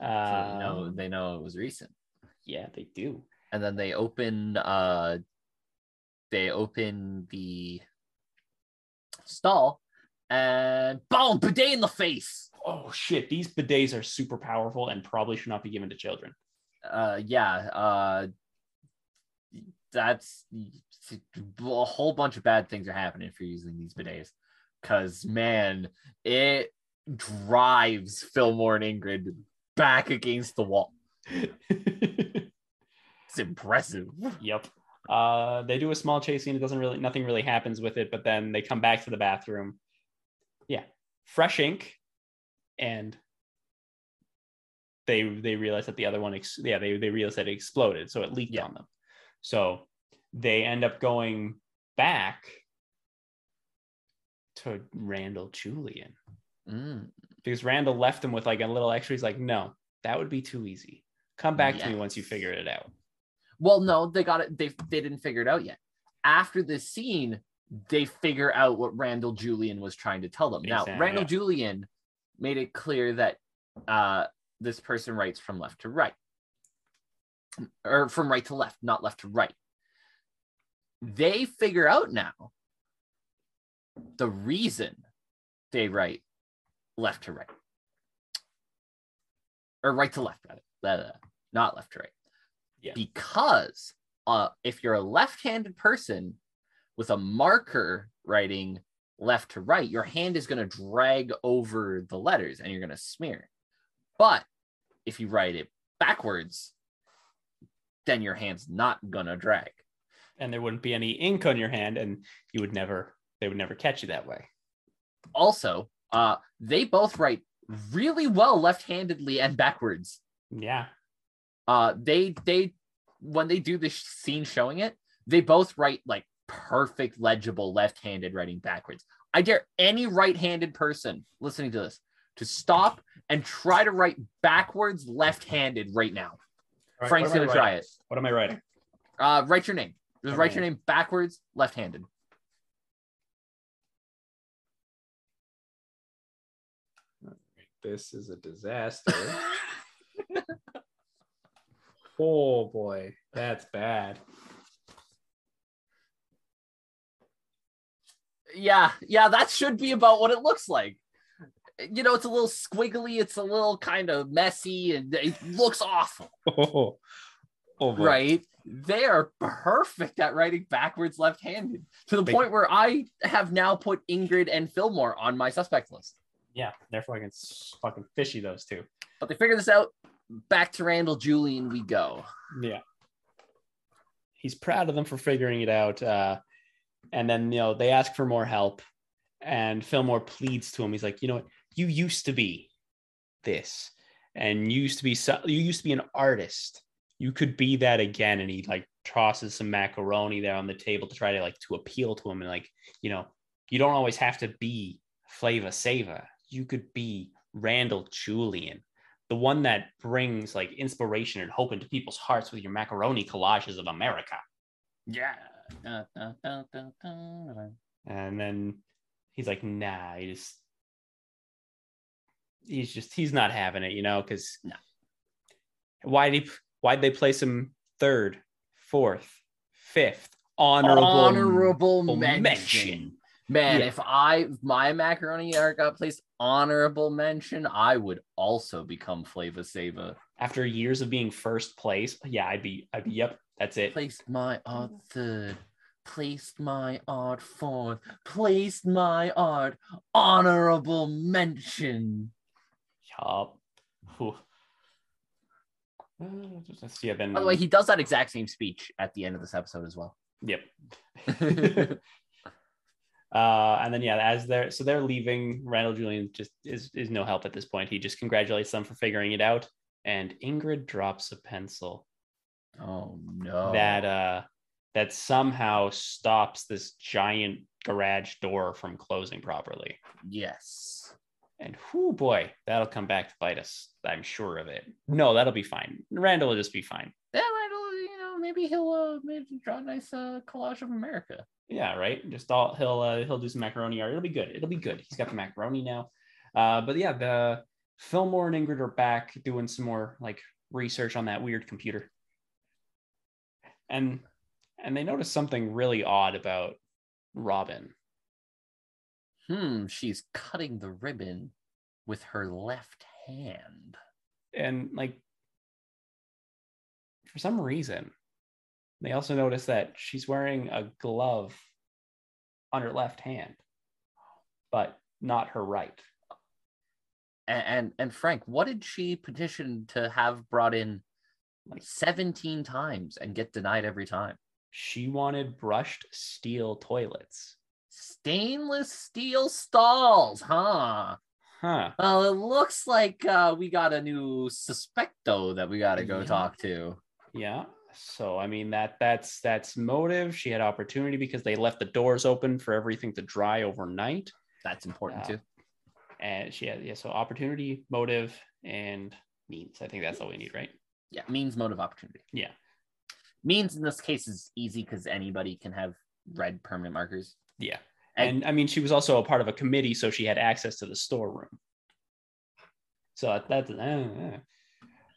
So Uh, they know they know it was recent. yeah, they do. And then they open uh they open the stall and boom, bidet in the face. Oh shit, these bidets are super powerful and probably should not be given to children. Uh yeah, uh that's a whole bunch of bad things are happening if you're using these bidets. Cause man, it drives Fillmore and Ingrid back against the wall. *laughs* It's impressive. yep. Uh, they do a small chase scene. It doesn't really, nothing really happens with it. But then they come back to the bathroom. Yeah, fresh ink, and they they realize that the other one, ex- yeah, they they realize that it exploded, so it leaked Yeah. on them. So they end up going back to Randall Julian Mm. because Randall left him with like a little extra. He's like, no, that would be too easy. Come back to me once you figure it out. Well, no, they got it. They they didn't figure it out yet. After this scene, they figure out what Randall Julian was trying to tell them. Now, Exactly, Randall. Julian made it clear that uh, this person writes from left to right, or from right to left, not left to right. They figure out now the reason they write left to right, or right to left, rather, not left to right. Yeah. because uh, if you're a left-handed person with a marker writing left to right, your hand is going to drag over the letters and you're going to smear. But if you write it backwards, then your hand's not going to drag. and there wouldn't be any ink on your hand and you would never they would never catch you that way Also, uh, they both write really well left-handedly and backwards. yeah uh they they when they do the scene showing it they both write like perfect legible left-handed writing backwards. I dare any right-handed person listening to this to stop and try to write backwards left-handed right now. All right, frank's what am I gonna try it what am i writing? Uh write your name. Just Okay. write your name backwards left-handed. This is a disaster. *laughs* Oh boy. That's bad yeah yeah that should be about what it looks like you know it's a little squiggly it's a little kind of messy and it looks awful *laughs* oh, oh right? They are perfect at writing backwards left handed to the Wait. point where I have now put Ingrid and Fillmore on my suspect list. yeah they're fucking fucking fishy those two But they figured this out. Back to Randall Julian we go. yeah he's proud of them for figuring it out uh and then you know they ask for more help and fillmore pleads to him he's like you know what you used to be this and you used to be so, you used to be an artist you could be that again and he like tosses some macaroni there on the table to try to like to appeal to him and like you know you don't always have to be Flavor Saver. You could be Randall Julian, the one that brings like inspiration and hope into people's hearts with your macaroni collages of America. Yeah. Dun, dun, dun. And then he's like, nah, he just he's just he's not having it, you know, because No. why did he why'd they place him third, fourth, fifth? Honorable Honorable mention. mention. Man, Yeah. if I my macaroni art got placed honorable mention, I would also become Flavor Saver. after years of being first place. Yeah, I'd be I'd be yep, that's it. Placed my art third. placed my art fourth. placed my art, honorable mention. Yup. Whew. Uh, Yeah, then By the way, he does that exact same speech at the end of this episode as well. Yep. *laughs* *laughs* uh, and then yeah, as they're so they're leaving, Randall Julian just is is no help at this point. He just congratulates them for figuring it out, and Ingrid drops a pencil oh no. that uh that somehow stops this giant garage door from closing properly. yes. And whoo boy, that'll come back to bite us. I'm sure of it. No, that'll be fine. Randall will just be fine. Yeah, Randall, you know, maybe he'll uh maybe draw a nice uh collage of America. Yeah, right. Just all he'll uh, he'll do some macaroni art. It'll be good. It'll be good. He's got the macaroni now. Uh, but yeah, the Fillmore and Ingrid are back doing some more like research on that weird computer, and and they notice something really odd about Robin. Hmm, she's cutting the ribbon with her left hand. and like for some reason they also notice that she's wearing a glove on her left hand but not her right And, and and Frank, what did she petition to have brought in Like- 17 times and get denied every time? she wanted brushed steel toilets Stainless steel stalls, huh? huh Well, it looks like uh, we got a new suspecto that we got to go Yeah. talk to. yeah so i mean that that's that's motive she had opportunity because they left the doors open for everything to dry overnight That's important Yeah. too. and she had yeah so opportunity motive and means i think that's all we need right Yeah, means motive opportunity. Yeah. Means in this case is easy because anybody can have red permanent markers. Yeah. And- And I mean, she was also a part of a committee, so she had access to the storeroom. So that's uh,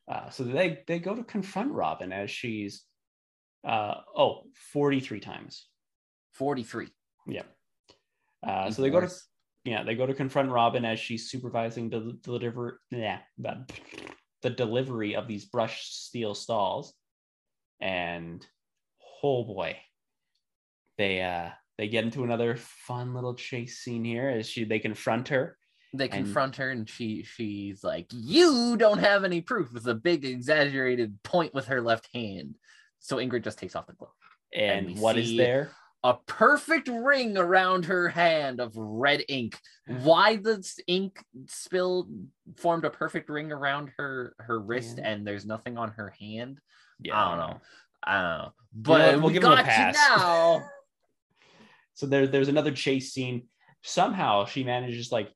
uh, so they they go to confront Robin as she's uh oh 43 times. 43. Yeah. Uh, so they go to yeah they go to confront Robin as she's supervising the deliver yeah the, delivery of these brushed steel stalls, and oh boy, they uh they get into another fun little chase scene here as she they confront her they and- confront her and she she's like, You don't have any proof with a big exaggerated point with her left hand. So Ingrid just takes off the glove. and, we what is there? A perfect ring around her hand of red ink. Mm. Why the ink spill formed a perfect ring around her her wrist Yeah. and there's nothing on her hand? Yeah, I don't know. I don't know. But? We'll we give him a got you pass. now. *laughs* So there, there's another chase scene. Somehow she manages like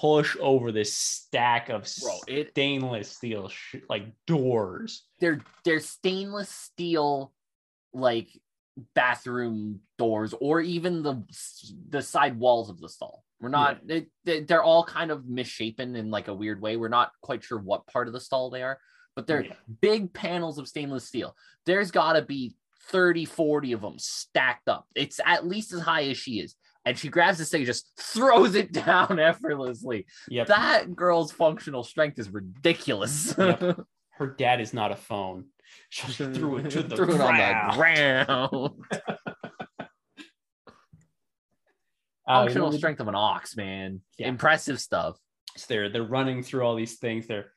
push over this stack of Bro, it stainless steel sh- like doors. they're they're stainless steel like bathroom doors or even the the side walls of the stall we're not they, they, they're all kind of misshapen in like a weird way we're not quite sure what part of the stall they are but they're Yeah. big panels of stainless steel there's got to be 30 40 of them stacked up it's at least as high as she is and she grabs this thing just *laughs* throws it down *laughs* effortlessly Yep. that girl's functional strength is ridiculous Yep. *laughs* Her dad is not a phone. She *laughs* threw it to the Threw it on the ground. ground. *laughs* Uh, Functional strength of an ox, man. Yeah. Impressive stuff. so they're they're running through all these things. They're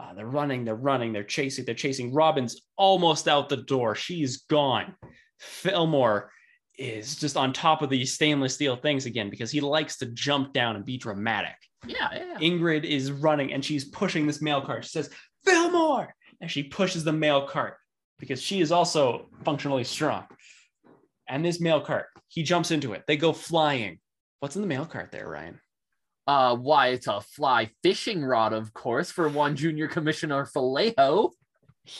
uh, they're running, they're running, they're chasing, they're chasing. Robin's almost out the door. She's gone. Fillmore is just on top of these stainless steel things again because he likes to jump down and be dramatic. Yeah, yeah. Ingrid is running and she's pushing this mail cart. She says, Fillmore! And she pushes the mail cart because she is also functionally strong. And this mail cart, he jumps into it. They go flying. What's in the mail cart there, Ryan? Uh, why it's a fly fishing rod, of course, for one junior commissioner Vallejo.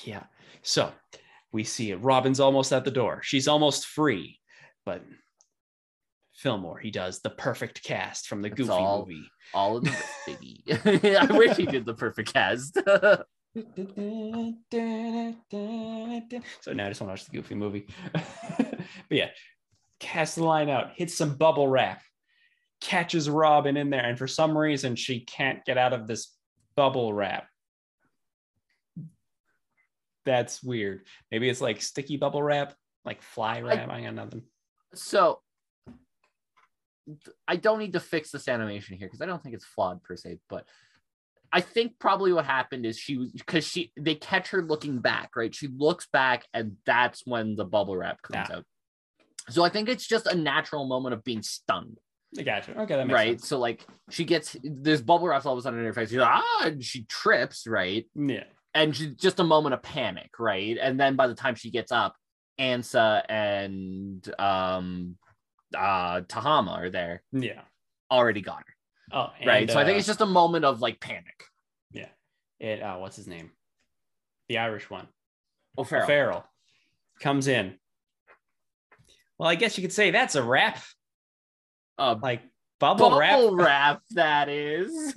Yeah. So we see it. Robin's almost at the door. She's almost free. But Fillmore, he does the perfect cast from the It's Goofy all- movie. All in the *laughs* baby. *laughs* I wish he did the perfect cast. *laughs* So now I just want to watch the Goofy movie. *laughs* but yeah, cast the line out, hits some bubble wrap, catches Robin in there, and for some reason she can't get out of this bubble wrap. That's weird. Maybe it's like sticky bubble wrap. Like fly wrap. I, I got nothing. So I don't need to fix this animation here because I don't think it's flawed per se, but I think probably what happened is she was because she they catch her looking back, right? She looks back, and that's when the bubble wrap comes yeah. out. So I think it's just a natural moment of being stunned. I gotcha. Okay, that makes right. sense. So like she gets there's bubble wraps all of a sudden in her face. She's like, ah, and she trips, right? Yeah. And she's just a moment of panic, right? And then by the time she gets up, Anza and um uh Tehama are there. Yeah. Already got her. Oh, and, right. So uh, I think it's just a moment of like panic. Yeah. It uh what's his name? The Irish one. O'Farrell. Farrell comes in. Well, I guess you could say that's a wrap. Uh, Like bubble, bubble wrap. wrap, *laughs* that is. *laughs*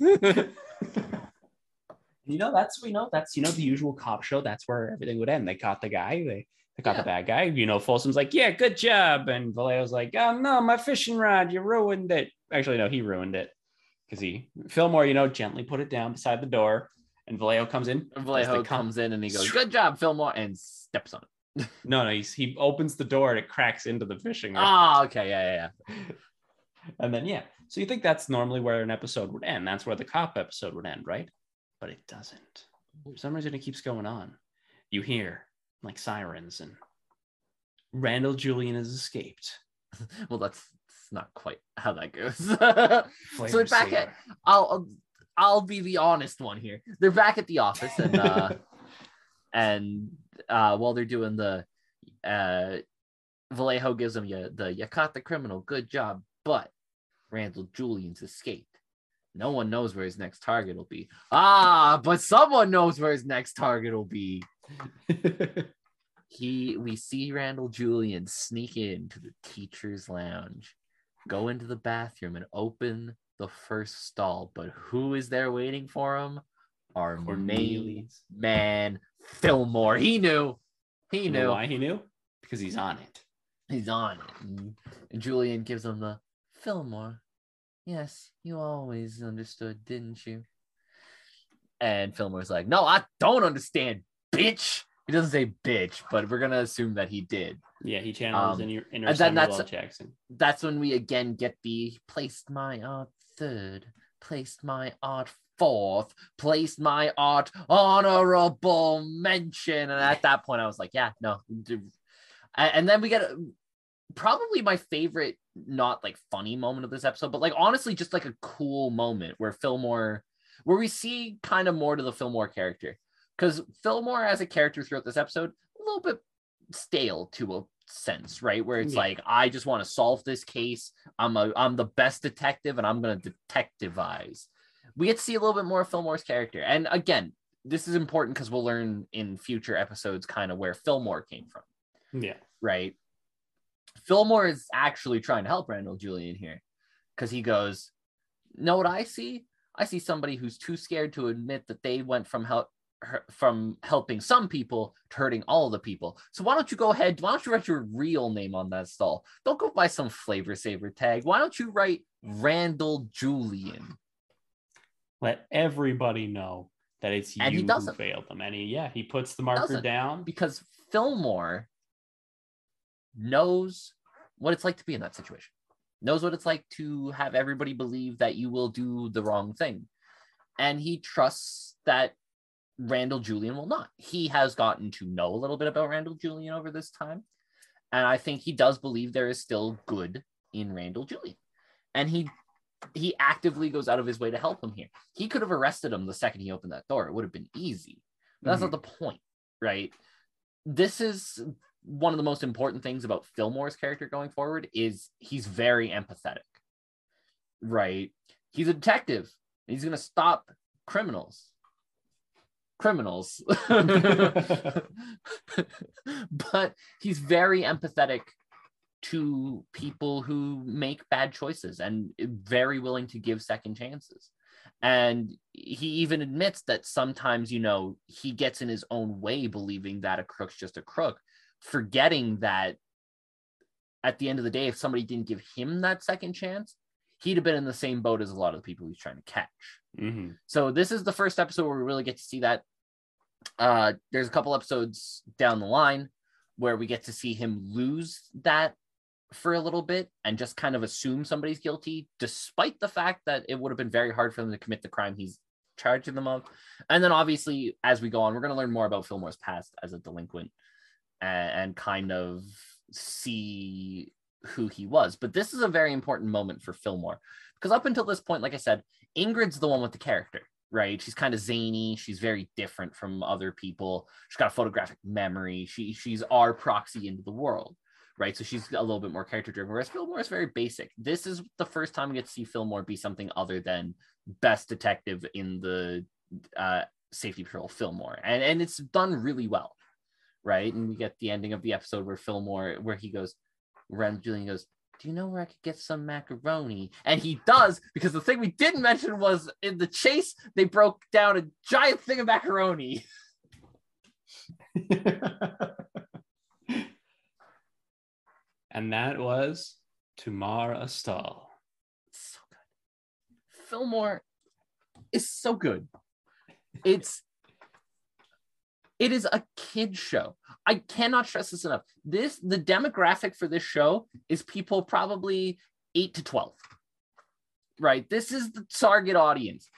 you know, that's we know that's you know the usual cop show. That's where everything would end. They caught the guy. They they caught Yeah. the bad guy. You know, Folsom's like, yeah, good job, and Vallejo's like, oh no, my fishing rod, you ruined it. Actually, no, he ruined it because he Fillmore, you know, gently put it down beside the door, and Vallejo comes in. Vallejo com- comes in and he goes, "Good job, Fillmore," and steps on it. *laughs* No, no, he's, he opens the door and it cracks into the fishing. Ah, okay, yeah, yeah, yeah. *laughs* And then yeah, so you think that's normally where an episode would end. That's where the cop episode would end, right? But it doesn't. For some reason, it keeps going on. You hear like sirens, and Randall Julian has escaped. *laughs* Well, that's, that's not quite how that goes. *laughs* So back saver. at I'll I'll- I'll be the honest one here. They're back at the office and uh *laughs* and uh while they're doing the uh Vallejo gives them you the you caught the criminal, good job, but Randall Julian's escaped. No one knows where his next target will be. Ah, but someone knows where his next target will be. *laughs* He we see Randall Julian sneak into the teacher's lounge, go into the bathroom and open the first stall. But who is there waiting for him? Our Cornelius. man, Fillmore. He knew. He You know knew. why he knew? Because he's on it. He's on it. And Julian gives him the Fillmore. Yes, you always understood, didn't you? And Fillmore's like, No, I don't understand, bitch. He doesn't say bitch, but we're gonna assume that he did. Yeah, he channels Um, in your inner and then that's- Jackson. That's when we again get the placed my art third, placed my art fourth, placed my art honorable mention. And at that point, I was like, yeah, no. And then we get a, probably my favorite, not like funny moment of this episode, but like honestly, just like a cool moment where Fillmore, where we see kind of more to the Fillmore character. Because Fillmore as a character throughout this episode, a little bit stale to a sense, right? Where it's Yeah. like, I just want to solve this case. I'm a I'm the best detective and I'm gonna detectivize. We get to see a little bit more of Fillmore's character. And again, this is important because we'll learn in future episodes kind of where Fillmore came from Yeah. right? Fillmore is actually trying to help Randall Julian here because he goes, Know what I see? I see somebody who's too scared to admit that they went from help from helping some people to hurting all the people. So why don't you go ahead? Why don't you write your real name on that stall? Don't go buy some flavor saver tag. Why don't you write Randall Julian? Let everybody know that it's And he you who doesn't. failed them. And he, yeah, he puts the marker down. Because Fillmore knows what it's like to be in that situation, knows what it's like to have everybody believe that you will do the wrong thing. And he trusts that Randall Julian will not. He has gotten to know a little bit about Randall Julian over this time. And I think he does believe there is still good in Randall Julian. And he he actively goes out of his way to help him here. He could have arrested him the second he opened that door. It would have been easy. But that's not mm-hmm. the point, right? This is one of the most important things about Fillmore's character going forward is he's very empathetic. Right? He's a detective. He's going to stop criminals. Criminals. *laughs* but he's very empathetic to people who make bad choices and very willing to give second chances. And he even admits that sometimes, you know, he gets in his own way believing that a crook's just a crook, forgetting that at the end of the day, if somebody didn't give him that second chance, he'd have been in the same boat as a lot of the people he's trying to catch. Mhm. So this is the first episode where we really get to see that. Uh, there's a couple episodes down the line where we get to see him lose that for a little bit and just kind of assume somebody's guilty, despite the fact that it would have been very hard for them to commit the crime he's charging them of. And then obviously, as we go on, we're going to learn more about Fillmore's past as a delinquent and, and kind of see who he was. But this is a very important moment for Fillmore because up until this point, like I said, Ingrid's the one with the character, right? She's kind of zany. She's very different from other people. She's got a photographic memory. She she's our proxy into the world, right? So she's a little bit more character driven. Whereas Fillmore is very basic. This is the first time we get to see Fillmore be something other than best detective in the uh, Safety Patrol Fillmore, and and it's done really well, right? And we get the ending of the episode where Fillmore, where he goes, Ren Julian goes, do you know where I could get some macaroni? And he does, because the thing we didn't mention was in the chase, they broke down a giant thing of macaroni. *laughs* and that was To Mar a Stall. So good. Fillmore is so good. It's it is a kid show. I cannot stress this enough. This the demographic for this show is people probably 8 to 12. Right? This is the target audience,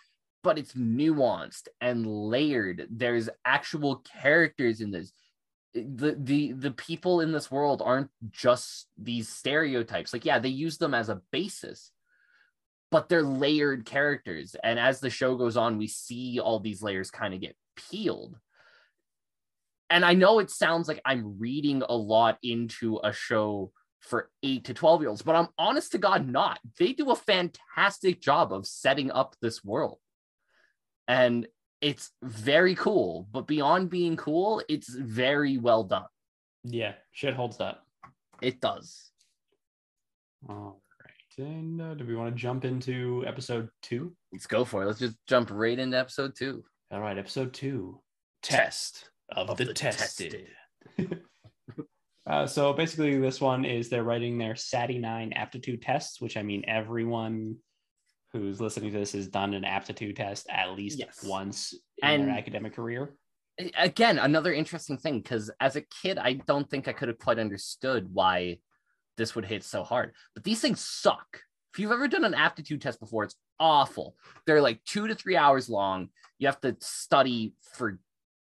but it's nuanced and layered. There's actual characters in this. The the the people in this world aren't just these stereotypes. Like yeah, they use them as a basis, but they're layered characters. And as the show goes on, we see all these layers kind of get peeled and I know it sounds like I'm reading a lot into a show for eight to 12 year olds, but I'm honest to God not. They do a fantastic job of setting up this world. And it's very cool, but beyond being cool, it's very well done. Yeah, shit holds up. It does. All right. And uh, do we want to jump into episode two? Let's go for it. Let's just jump right into episode two. All right, episode two Test of, of the, the, tested. tested. *laughs* uh, so basically, this one is they're writing their SATI 9 aptitude tests, which I mean, everyone who's listening to this has done an aptitude test at least yes. once in and their academic career. Again, another interesting thing because as a kid, I don't think I could have quite understood why this would hit so hard. But these things suck. If you've ever done an aptitude test before, it's awful. They're like two to three hours long. You have to study for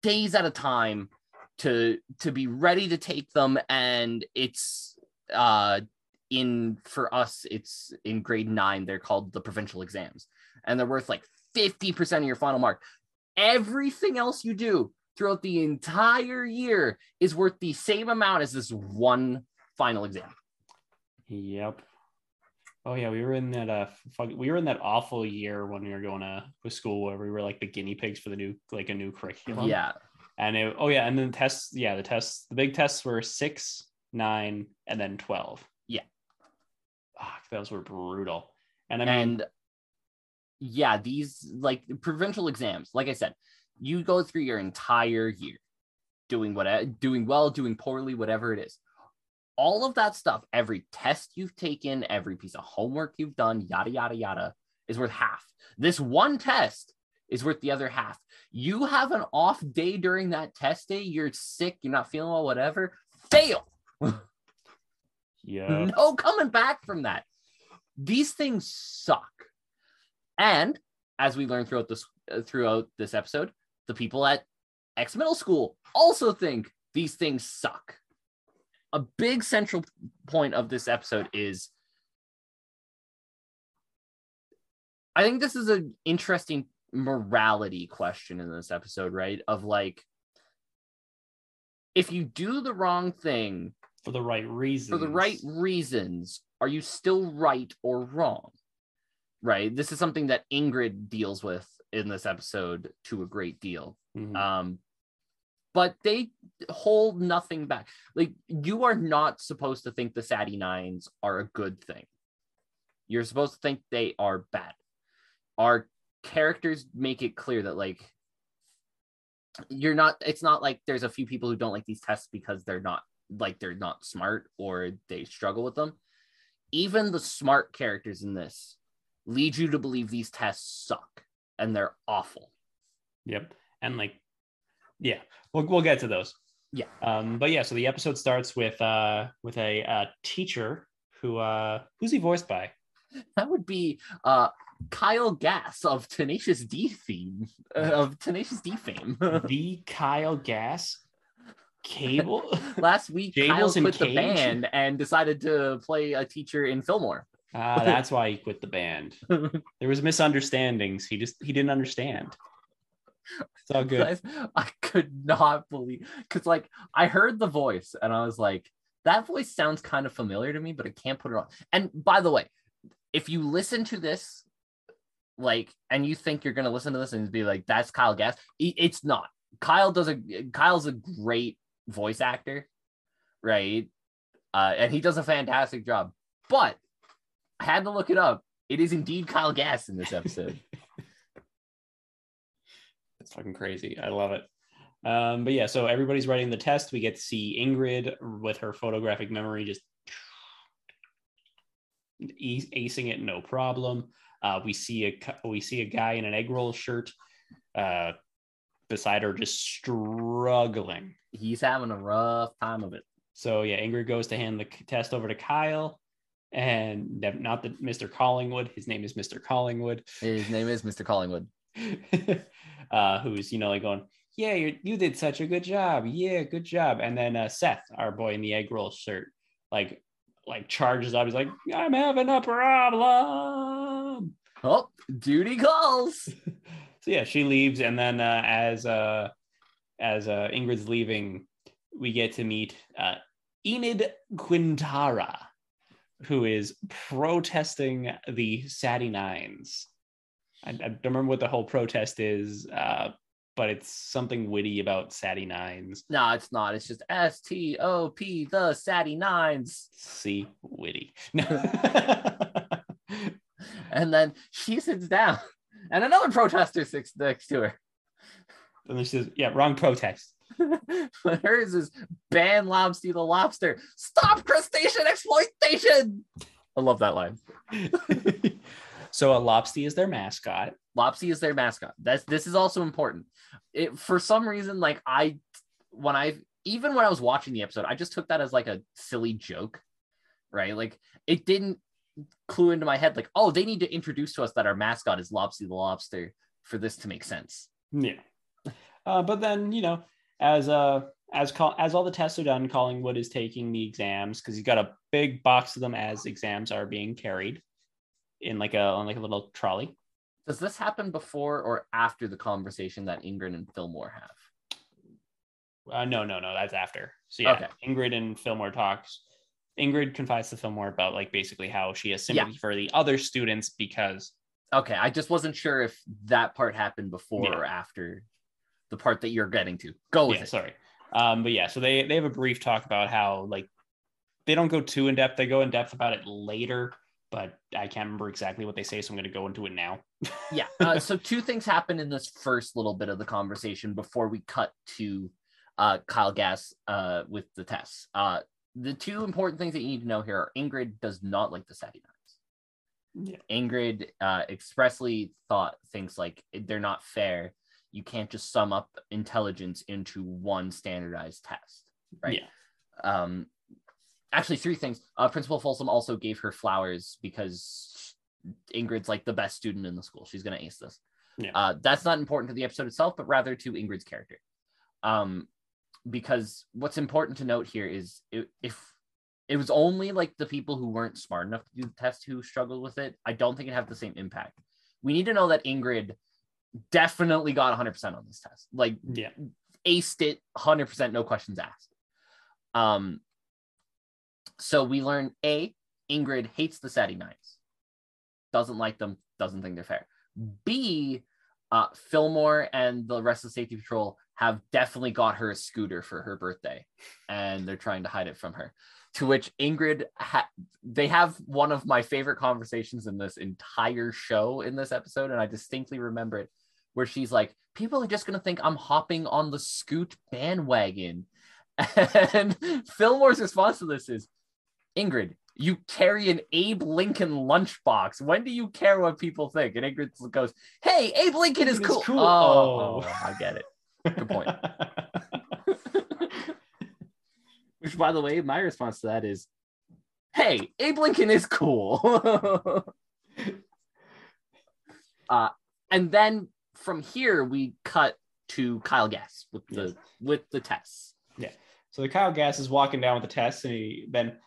days at a time to to be ready to take them. And it's uh in for us it's in grade 9 they're called the provincial exams. And they're worth like 50% of your final mark. Everything else you do throughout the entire year is worth the same amount as this one final exam. Yep oh yeah we were in that uh we were in that awful year when we were going to, school where we were like the guinea pigs for the new like a new curriculum yeah and it, oh yeah, and then the tests, yeah, the tests, the big tests were six, nine, and then twelve. Yeah, oh, those were brutal. And I mean, and yeah, these like provincial exams, like I said, you go through your entire year doing what, doing well, doing poorly, whatever it is. All of that stuff, every test you've taken, every piece of homework you've done, yada yada yada, is worth half. This one test is worth the other half. You have an off day during that test day, you're sick, you're not feeling well, whatever, fail. *laughs* yeah. No coming back from that. These things suck. And as we learned throughout this uh, throughout this episode, the people at X Middle School also think these things suck. A big central point of this episode is I think this is an interesting morality question in this episode, right? Of like, if you do the wrong thing for the right reasons, for the right reasons, are you still right or wrong? Right. This is something that Ingrid deals with in this episode to a great deal. Mm-hmm. Um, but they hold nothing back. Like you are not supposed to think the SATI nines are a good thing. You're supposed to think they are bad. Our characters make it clear that like you're not it's not like there's a few people who don't like these tests because they're not like they're not smart or they struggle with them even the smart characters in this lead you to believe these tests suck and they're awful yep and like yeah we'll, we'll get to those Yeah. Um, but yeah, so the episode starts with uh with a uh, teacher who uh who's he voiced by? That would be uh Kyle Gass of Tenacious D theme uh, of Tenacious D fame. *laughs* the Kyle Gass Cable. *laughs* Last week, Jables Kyle quit the band and decided to play a teacher in Fillmore. Ah, that's why he quit the band. *laughs* There was misunderstandings. He just he didn't understand. It's all good. I could not believe because like I heard the voice and I was like, that voice sounds kind of familiar to me, but I can't put it on. And by the way, if you listen to this, like, and you think you're gonna listen to this and be like, that's Kyle Gass, it's not. Kyle does a Kyle's a great voice actor, right? Uh, and he does a fantastic job. But I had to look it up. It is indeed Kyle Gass in this episode. *laughs* It's fucking crazy. I love it. Um, but yeah, so everybody's writing the test. We get to see Ingrid with her photographic memory just acing it, no problem. Uh, we see a we see a guy in an egg roll shirt uh, beside her, just struggling. He's having a rough time of it. So yeah, Ingrid goes to hand the test over to Kyle, and not the Mr. Collingwood. His name is Mr. Collingwood. His name is Mr. Collingwood. *laughs* uh, who's you know like going, yeah, you you did such a good job, yeah, good job. And then uh, Seth, our boy in the egg roll shirt, like like charges up. He's like, I'm having a problem. Oh, duty calls. *laughs* So yeah, she leaves, and then uh, as uh, as uh, Ingrid's leaving, we get to meet uh, Enid Quintara, who is protesting the Sadie Nines. I, I don't remember what the whole protest is, uh, but it's something witty about Sadie Nines. No, it's not. It's just S T O P, the Sadie Nines. See, witty. *laughs* And then she sits down, and another protester sits next to her. and then she says, "Yeah, wrong protest." *laughs* but hers is ban Lobster the lobster. Stop crustacean exploitation. I love that line. *laughs* so a lobster is their mascot. Lopsy is their mascot. That's this is also important. It for some reason, like I when I even when I was watching the episode, I just took that as like a silly joke, right? Like it didn't clue into my head, like, oh, they need to introduce to us that our mascot is Lopsy the lobster for this to make sense. Yeah. Uh, but then, you know, as uh as call as all the tests are done, Collingwood is taking the exams because he's got a big box of them as exams are being carried in like a on like a little trolley. Does this happen before or after the conversation that Ingrid and Fillmore have? Uh, no, no, no, that's after. So yeah, Okay. Ingrid and Fillmore talks. Ingrid confides to Fillmore about like basically how she has sympathy for the other students because Okay, I just wasn't sure if that part happened before Yeah. or after the part that you're getting to. Go with yeah, it. sorry. Um, but yeah, so they they have a brief talk about how like they don't go too in depth. They go in depth about it later, but I can't remember exactly what they say, so I'm going to go into it now. *laughs* yeah. Uh, so two things happen in this first little bit of the conversation before we cut to uh, Kyle Gass uh, with the tests. Uh, the two important things that you need to know here are Ingrid does not like the Sadie Nines. Yeah. Ingrid uh, expressly thought things like they're not fair. You can't just sum up intelligence into one standardized test, right? Yeah. Um, actually, three things. Uh, Principal Folsom also gave her flowers because Ingrid's like the best student in the school. She's going to ace this. Yeah. Uh, that's not important to the episode itself, but rather to Ingrid's character. Um, because what's important to note here is if it was only like the people who weren't smart enough to do the test who struggled with it, I don't think it'd have the same impact. We need to know that Ingrid definitely got 100% on this test. Like Yeah. aced it 100% no questions asked um so we learn a ingrid hates the sadie nines doesn't like them doesn't think they're fair. B uh fillmore and the rest of the safety patrol have definitely got her a scooter for her birthday and they're trying to hide it from her. To which ingrid ha- they have one of my favorite conversations in this entire show in this episode and i distinctly remember it where she's like, people are just gonna think I'm hopping on the scoot bandwagon. *laughs* And Fillmore's response to this is, Ingrid, you carry an Abe Lincoln lunchbox. When do you care what people think? And Ingrid goes, Hey, Abe Lincoln is cool. cool. Oh, Oh. I get it. Good point. *laughs* *laughs* Which, by the way, my response to that is, "Hey, Abe Lincoln is cool." *laughs* uh, and then from here we cut to Kyle Gass with the Yes. with the tests. Yeah. So the Kyle Gass is walking down with the test, and he then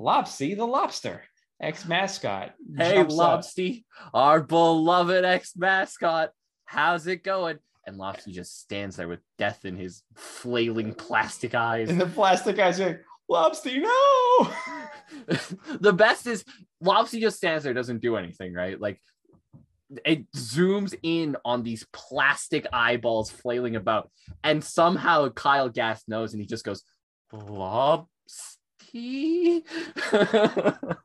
Lopsy the lobster, ex mascot. Hey, Lobsty, our beloved ex mascot, how's it going? And Lobsty just stands there with death in his flailing plastic eyes. And the plastic guy's like, Lobsty, no. *laughs* the best is Lobsy just stands there, doesn't do anything, right? Like it zooms in on these plastic eyeballs flailing about, and somehow Kyle Gass knows, and he just goes, Lobsty. *laughs*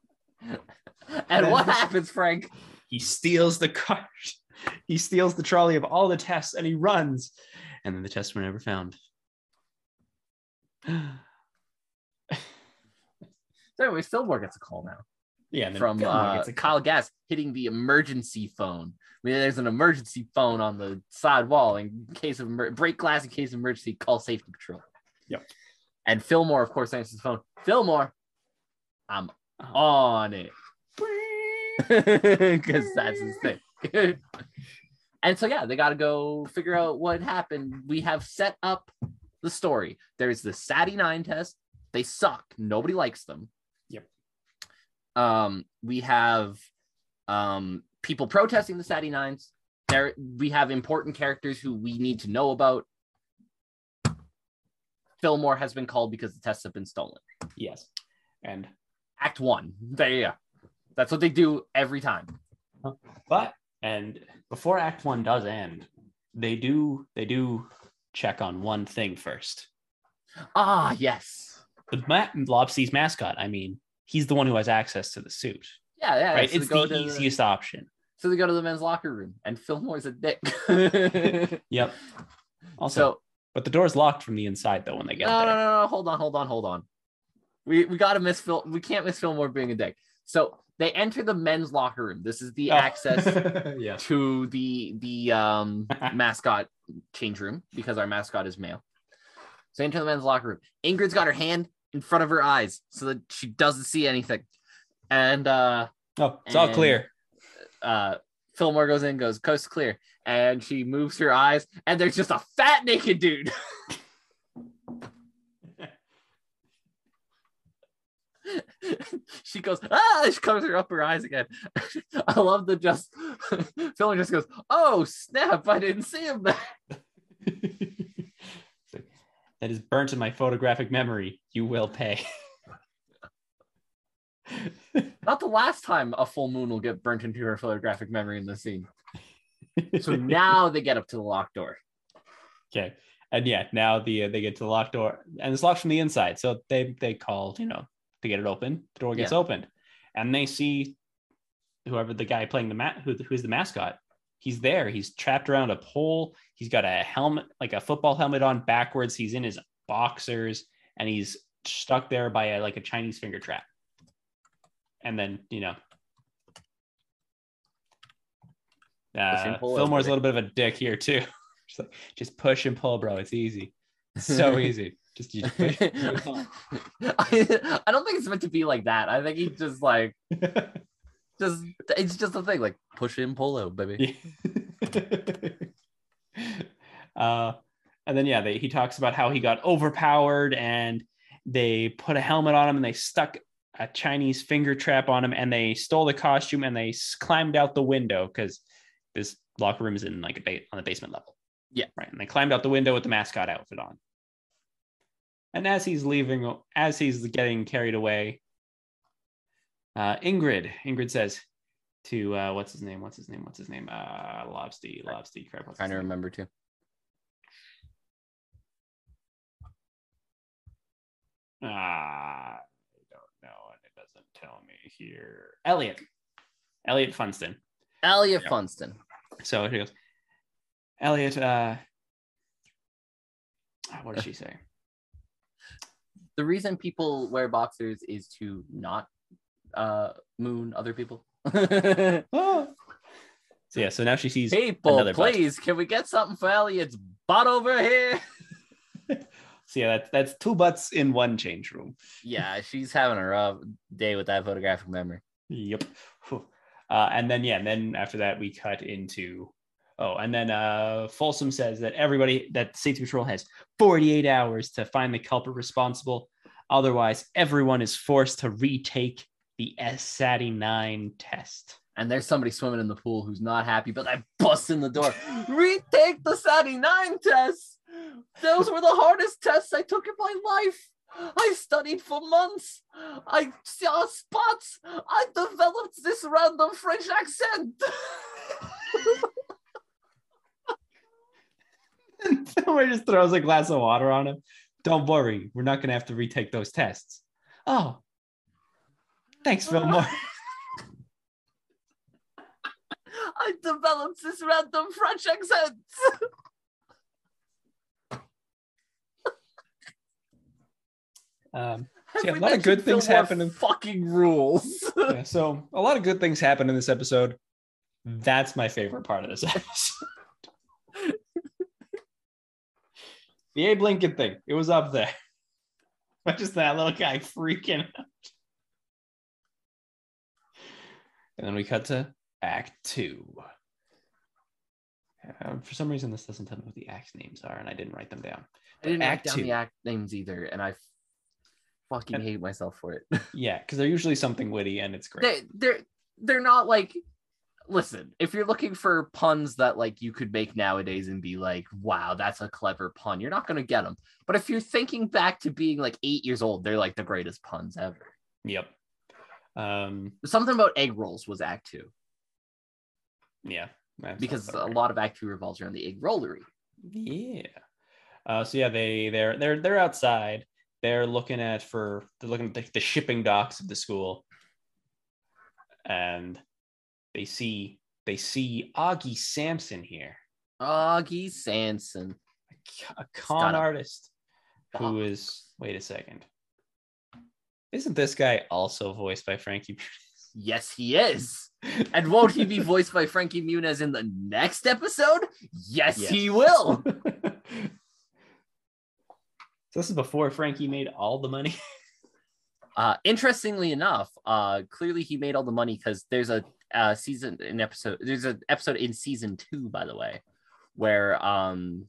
and what happens, Frank? he steals the cart. *laughs* He steals the trolley of all the tests and he runs. And then the tests were never found. *gasps* So anyway, Fillmore gets a call now. Yeah, from uh, a- Kyle Gass hitting the emergency phone. I mean, there's an emergency phone on the side wall in case of emer- break glass in case of emergency. Call safety patrol. Yep. And Fillmore, of course, answers the phone. Fillmore, I'm Uh-huh. on it *laughs* because that's his thing. *laughs* and so yeah, they got to go figure out what happened. We have set up the story. There's the Sati Nine test. They suck. Nobody likes them. Yep. Um, we have um people protesting the Sati Nines. There we have important characters who we need to know about. Fillmore has been called because the tests have been stolen. Yes. And Act one. There you go. That's what they do every time. but and before Act One does end, they do they do check on one thing first. Ah, yes. The ma- mascot. I mean, he's the one who has access to the suit, Yeah, yeah. right? So it's the easiest option. so they go to the men's locker room, and Fillmore's a dick. *laughs* Yep. Also, so but the door's locked from the inside though when they get no, there. no, no, no. No. Hold on, hold on, hold on. We we gotta miss Phil. We can't miss Fillmore being a dick. So they enter the men's locker room. This is the Oh. access *laughs* yeah. to the the um *laughs* mascot change room because our mascot is male. So they enter the men's locker room. Ingrid's got her hand in front of her eyes so that she doesn't see anything. And uh Oh, it's all clear. uh Fillmore goes in, goes coast clear, and she moves her eyes, and there's just a fat naked dude. *laughs* she goes, ah, she covers her up her eyes again. *laughs* I love the just *laughs* Fillmore just goes, oh snap, I didn't see him there. That is burnt in my photographic memory. You will pay. Not the last time a full moon will get burnt into her photographic memory in the scene. So *laughs* now they get up to the locked door. okay. And yeah, now the uh, they get to the locked door, and it's locked from the inside. So they they call, you know, to get it open. The door gets Yeah. opened, and they see whoever the guy playing the mat, who, who's the mascot. He's there. He's trapped around a pole. He's got a helmet, like a football helmet on backwards. He's in his boxers, and he's stuck there by a, like a Chinese finger trap. And then you know, Push and uh, Fillmore's a little bit of a dick here too. *laughs* Just like, just push and pull, bro. It's easy. So *laughs* easy. Just, you just push. I, *laughs* I don't think it's meant to be like that. I think he just like just it's just a thing like push and pull out, baby. uh, and then yeah, they, he talks about how he got overpowered and they put a helmet on him and they stuck a Chinese finger trap on him and they stole the costume and they climbed out the window because this locker room is in like a ba- on the basement level. Yeah. right. And they climbed out the window with the mascot outfit on. And as he's leaving, as he's getting carried away, uh, Ingrid, Ingrid says to uh, what's his name? What's his name? What's his name? Uh, Lobsty, Lobsty, crap. What's Trying to remember too. Ah, I don't know, and it doesn't tell me here. Elliot, Elliot Funston. Elliot Yeah. Funston. So he goes, Elliot. Uh, what did she say? The reason people wear boxers is to not uh moon other people. Oh. *laughs* So yeah, so now she sees people, please, can we get something for Elliot's butt over here? *laughs* So yeah, that's that's two butts in one change room. Yeah, she's having a rough day with that photographic memory. Yep. Whew. Uh, and then yeah, and then after that we cut into oh, and then uh Folsom says that everybody that Safety Patrol has 48 hours to find the culprit responsible. Otherwise, everyone is forced to retake the S-79 test. And there's somebody swimming in the pool who's not happy, but I bust in the door. Retake the SATI 9 test. Those were the hardest tests I took in my life. I studied for months. I saw spots. I developed this random French accent. *laughs* Somebody just throws a glass of water on him. Don't worry, we're not gonna have to retake those tests. Oh, thanks, Fillmore. *laughs* I developed this random French accent. *laughs* Um, *laughs* so yeah, a lot of good things happen in fucking rules. *laughs* yeah, so a lot of good things happen in this episode. That's my favorite part of this *laughs* episode. the Abe Lincoln thing, it was up there. But just that little guy freaking out. And then we cut to Act Two. Uh, for some reason, this doesn't tell me what the act names are, and I didn't write them down. I didn't Act write down two. the act names either, and I fucking And- hate myself for it. *laughs* Yeah, because they're usually something witty, and it's great. they they're they're not like listen if you're looking for puns that like you could make nowadays and be like wow that's a clever pun you're not going to get them but if you're thinking back to being like eight years old they're like the greatest puns ever Yep. Um. something about egg rolls was act two Yeah. because a lot of act two revolves around the egg rollery Yeah. Uh, so yeah, they they're they're they're outside. They're looking at for they're looking at the, the shipping docks of the school, and they see they see Augie Sanson here, augie sanson a con a artist who is wait a second. Isn't this guy also voiced by Frankie? yes he is. And won't he be voiced by frankie muniz in the next episode? Yes, Yes. he will *laughs* so this is before Frankie made all the money. *laughs* Uh, interestingly enough, uh, clearly he made all the money because there's a uh, season an episode. There's an episode in season two, by the way, where um,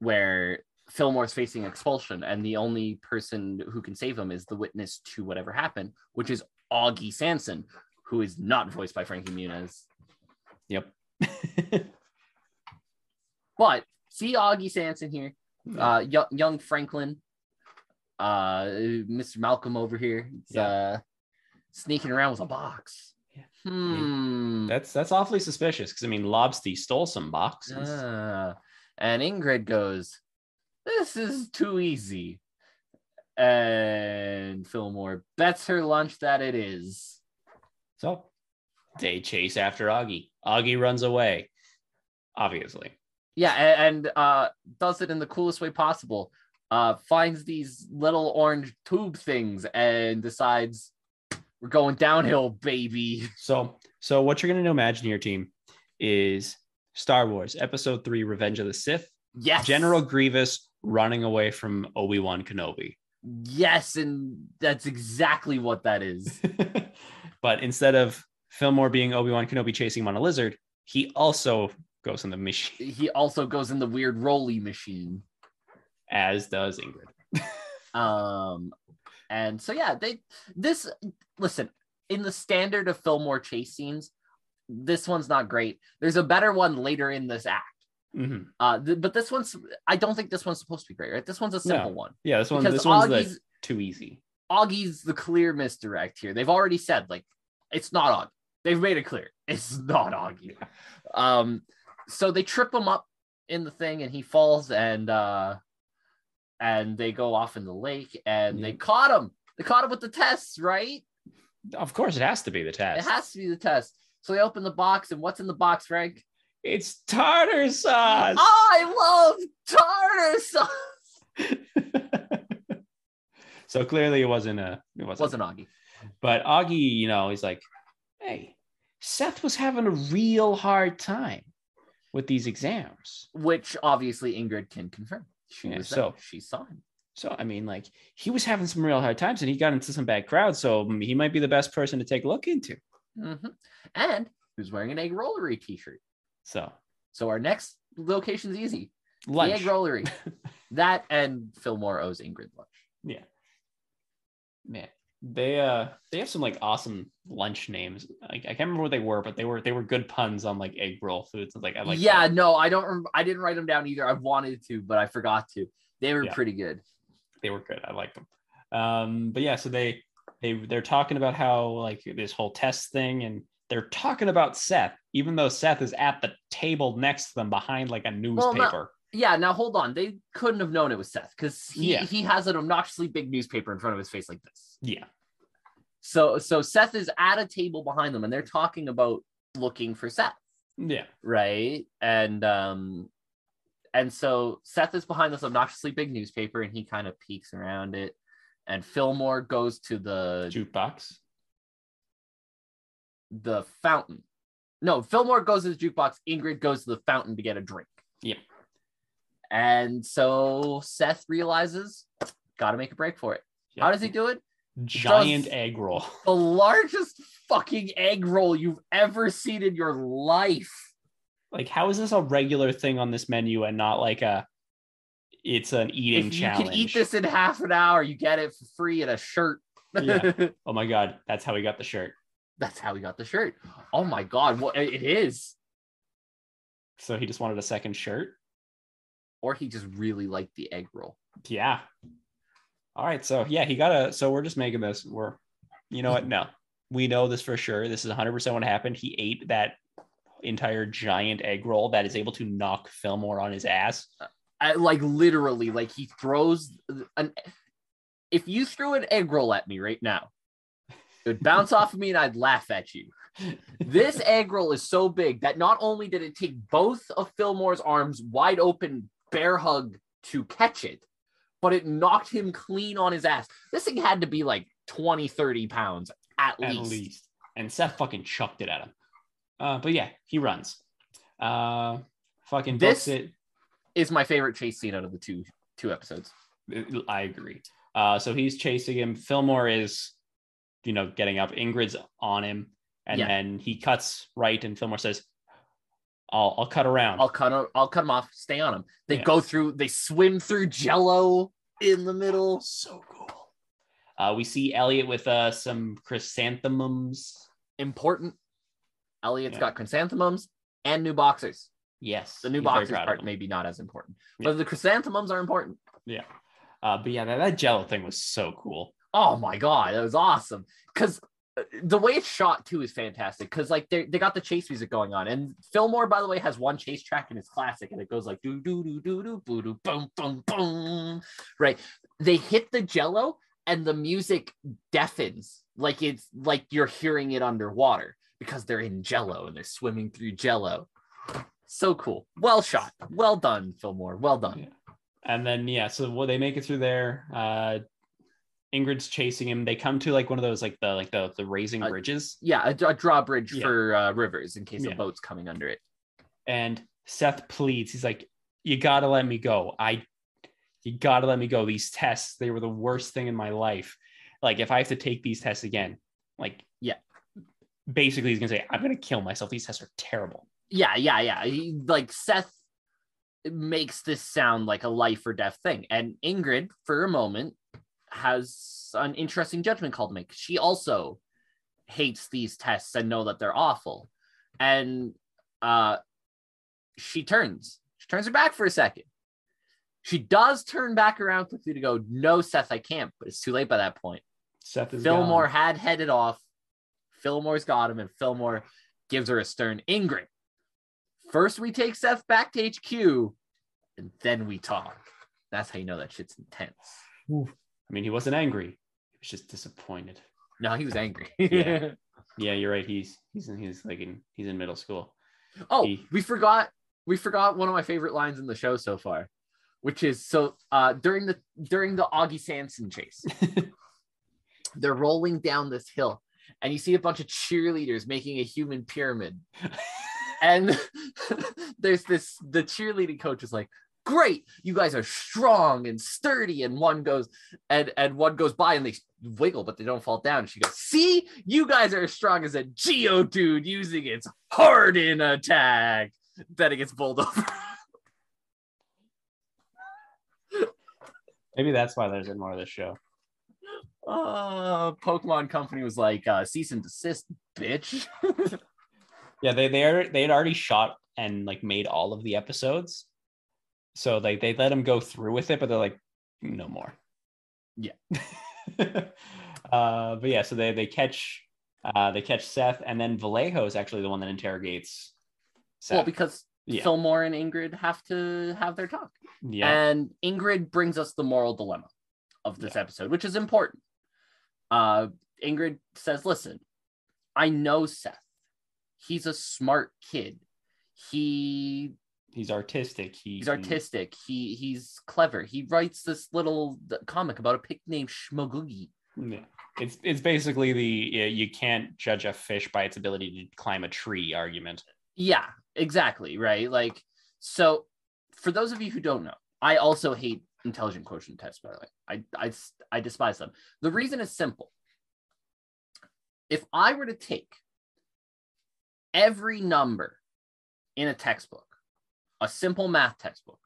where Fillmore's facing expulsion, and the only person who can save him is the witness to whatever happened, which is Augie Sanson, who is not voiced by Frankie Muniz. yep. *laughs* But see Augie Sanson here, uh, young, young Franklin, uh, Mr. Malcolm over here, Yeah. uh, sneaking around with a box. Yeah. Hmm. That's that's awfully suspicious because I mean, Lobsty stole some boxes. Ah. and Ingrid goes, "This is too easy," and Fillmore bets her lunch that it is. So they chase after Augie. Augie runs away, obviously. Yeah, a- and, uh, does it in the coolest way possible. Uh, finds these little orange tube things and decides we're going downhill, baby. *laughs* So, so what you're going to imagine here, team, is Star Wars Episode Three: Revenge of the Sith. Yes, General Grievous running away from Obi Wan Kenobi, Yes, and that's exactly what that is. *laughs* but instead of Fillmore being Obi Wan Kenobi chasing him on a lizard, he also goes in the machine, *laughs* he also goes in the weird rolly machine. as does Ingrid. *laughs* Um, and so yeah, they this listen in the standard of Fillmore chase scenes. This one's not great. There's a better one later in this act. Mhm. Uh, th- but this one's I don't think this one's supposed to be great, right? This one's a simple No. one Yeah, this one. This one's Augie's too easy. Augie's the clear misdirect here. They've already said like it's not Augie. They've made it clear it's not Augie. Um, so they trip him up in the thing, and he falls, and uh, and they go off in the lake, and they caught him. They caught him with the tests, right? Of course, it has to be the test. It has to be the test. So they open the box, and what's in the box, Frank? It's tartar sauce. I love tartar sauce. *laughs* so clearly, it wasn't a. It wasn't. Wasn't Augie. But Augie, you know, he's like, "Hey, Seth was having a real hard time with these exams." which obviously Ingrid can confirm. She Yeah, was so- there. She saw him. So I mean, like he was having some real hard times, and he got into some bad crowds. So he might be the best person to take a look into. Mhm. And he was wearing an egg rollery t-shirt. So So our next location's easy. The egg rollery. *laughs* that and Fillmore owes Ingrid lunch. yeah, man. They uh they have some like awesome lunch names. Like I can't remember what they were, but they were they were good puns on like egg roll foods. Like I like yeah, no, I don't. Rem- I didn't write them down either. I wanted to, but I forgot to. They were Yeah. pretty good. they were good. I like them. Um, but yeah, so they they they're talking about how like this whole test thing, and they're talking about Seth, even though Seth is at the table next to them behind like a Well, newspaper. Yeah, now hold on. They couldn't have known it was Seth because he, Yeah. he has an obnoxiously big newspaper in front of his face like this. Yeah, So so Seth is at a table behind them and they're talking about looking for Seth, yeah, right? And um and so Seth is behind this obnoxiously big newspaper and he kind of peeks around it. And Fillmore goes to the jukebox. the fountain. No, Fillmore goes to the jukebox. Ingrid goes to the fountain to get a drink. Yep. And so Seth realizes, got to make a break for it. How does he do it? Giant does- egg roll. *laughs* The largest fucking egg roll you've ever seen in your life. Like, how is this a regular thing on this menu and not like a? It's an eating if you challenge. can eat this in half an hour, you get it for free in a shirt. Yeah. *laughs* Oh my god, that's how he got the shirt. That's how he got the shirt. Oh my god, what it is. So he just wanted a second shirt. Or he just really liked the egg roll. Yeah. All right. So yeah, he got a. So we're just making this. We're, you know what? No, we know this for sure. This is 100 percent what happened. He ate that entire giant egg roll that is able to knock Fillmore on his ass. I, like literally, like he throws an. If you threw an egg roll at me right now, it would bounce off of me and I'd laugh at you. This egg roll is so big that not only did it take both of Fillmore's arms wide open, bear hug to catch it, but it knocked him clean on his ass. This thing had to be like 20, 30 pounds at, At least. least. And Seth fucking chucked it at him. Uh, but yeah, he runs. Uh, fucking This- it. Is my favorite chase scene out of the two two episodes. I agree. Uh, so he's chasing him. Fillmore is, you know, getting up. Ingrid's on him, and Yeah. then he cuts right, and Fillmore says, "I'll I'll cut around." I'll cut him, I'll cut him off, stay on them. They Yeah. go through, they swim through jello in the middle. so cool. Uh, we see Elliot with uh, some chrysanthemums. important. Elliot's Yeah. got chrysanthemums and new boxers. Yes, The new boxers part maybe not as important, Yeah. but the chrysanthemums are important. Yeah. Uh, but yeah, that, that Jello thing was so cool. Oh my god, that was awesome. Because the way it's shot too is fantastic. Because like they they got the chase music going on, and Fillmore, by the way, has one chase track and it's classic, and it goes like do do do do do boo do boom boom boom. Right, they hit the Jello, and the music deafens, like it's like you're hearing it underwater because they're in Jello and they're swimming through Jello. So cool. Well shot. Well done, Fillmore. Well done. Yeah. And then yeah, so well, they make it through there. Uh, Ingrid's chasing him. They come to like one of those like the like the the raising Uh, bridges, Yeah, a, a drawbridge Yeah. for uh, rivers in case Yeah. a boat's coming under it. and Seth pleads. He's like, "You gotta let me go. I, you gotta let me go. These tests, they were the worst thing in my life. Like if I have to take these tests again, like Yeah. basically he's gonna say, I'm gonna kill myself. These tests are terrible. Yeah, yeah, yeah. He, like Seth makes this sound like a life or death thing, and Ingrid, for a moment, has an interesting judgment call to make. She also hates these tests and know that they're awful, and uh, she turns. She turns her back for a second. She does turn back around quickly to go, "No, Seth, I can't." But it's too late by that point. Seth is Fillmore gone. had headed off. Fillmore's got him, and Fillmore gives her a stern Ingrid. First, we take Seth back to HQ, and then we talk. That's how you know that shit's intense. I mean, he wasn't angry. He was just disappointed. No, he was angry. Yeah. *laughs* Yeah, you're right. He's he's in he's like in he's in middle school. oh, He- we forgot. We forgot one of my favorite lines in the show so far, which is so uh, during the during the Augie Sanson chase, *laughs* they're rolling down this hill, and you see a bunch of cheerleaders making a human pyramid. *laughs* and there's this the cheerleading coach is like great. You guys are strong and sturdy. And one goes and and one goes by and they wiggle but they don't fall down. She goes see you guys are as strong as a Geodude using its harden attack. Then it gets bowled *laughs* over. Maybe that's why there's more of this show. uh pokemon company was like uh cease and desist bitch. *laughs* Yeah, they they they had already shot and like made all of the episodes, so like they let him go through with it, but they're like, no more. Yeah. *laughs* uh, but yeah, so they they catch uh they catch Seth, and then Vallejo is actually the one that interrogates Seth. well because Yeah. Fillmore and Ingrid have to have their talk yeah, And Ingrid brings us the moral dilemma of this episode, which is important. Uh, Ingrid says, Listen, I know Seth. He's a smart kid. He he's artistic. He, he's artistic. He he's clever. He writes this little comic about a pig named Shmogoogie. Yeah. It's it's basically the you can't judge a fish by its ability to climb a tree argument. Yeah, exactly. Right. Like, so for those of you who don't know, I also hate intelligent quotient tests, by the way. I, I, I despise them. The reason is simple. If I were to take every number in a textbook, a simple math textbook,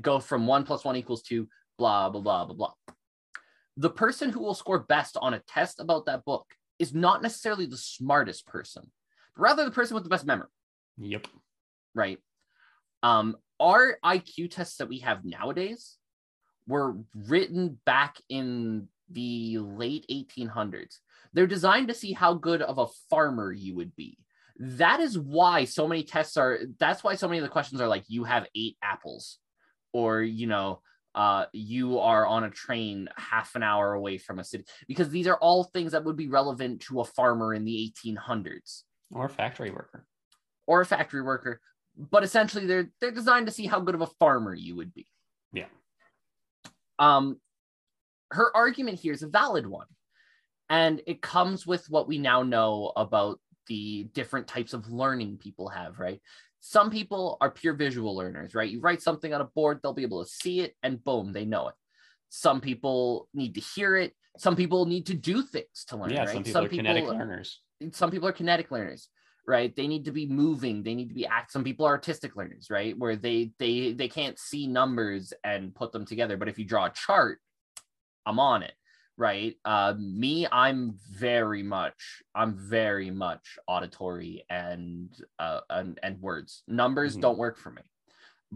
go from one plus one equals two, blah, blah, blah, blah, blah. The person who will score best on a test about that book is not necessarily the smartest person, but rather the person with the best memory Yep. right? Um, our IQ tests that we have nowadays were written back in the late 1800s. They're designed to see how good of a farmer you would be. That is why so many tests are, that's why so many of the questions are like, you have eight apples, or, you know, uh, you are on a train half an hour away from a city, because these are all things that would be relevant to a farmer in the 1800s Or factory worker. or a factory worker, but essentially they're they're designed to see how good of a farmer you would be. Yeah. Um her argument here is a valid one. And it comes with what we now know about the different types of learning people have, right? Some people are pure visual learners, right? You write something on a board, they'll be able to see it and boom, they know it. Some people need to hear it. Some people need to do things to learn, yeah, right? some people are kinetic learners. some people are kinetic learners right they need to be moving they need to be act some people are artistic learners right where they they they can't see numbers and put them together but if you draw a chart i'm on it right uh me i'm very much i'm very much auditory and uh and, and words numbers Mhm. don't work for me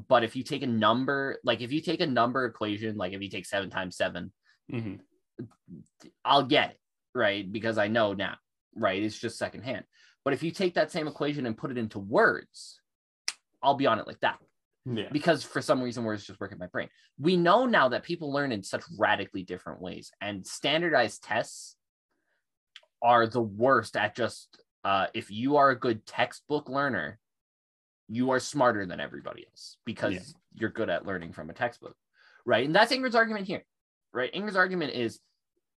but if you take a number like if you take a number equation like if you take seven times seven hmm I'll get it, right? Because I know now, right? It's just secondhand. But if you take that same equation and put it into words, I'll be on it like that. Yeah. Because for some reason, words just work in my brain. We know now that people learn in such radically different ways, and standardized tests are the worst at just uh, if you are a good textbook learner, you are smarter than everybody else because Yeah. you're good at learning from a textbook, right? And that's Ingrid's argument here, right? Ingrid's argument is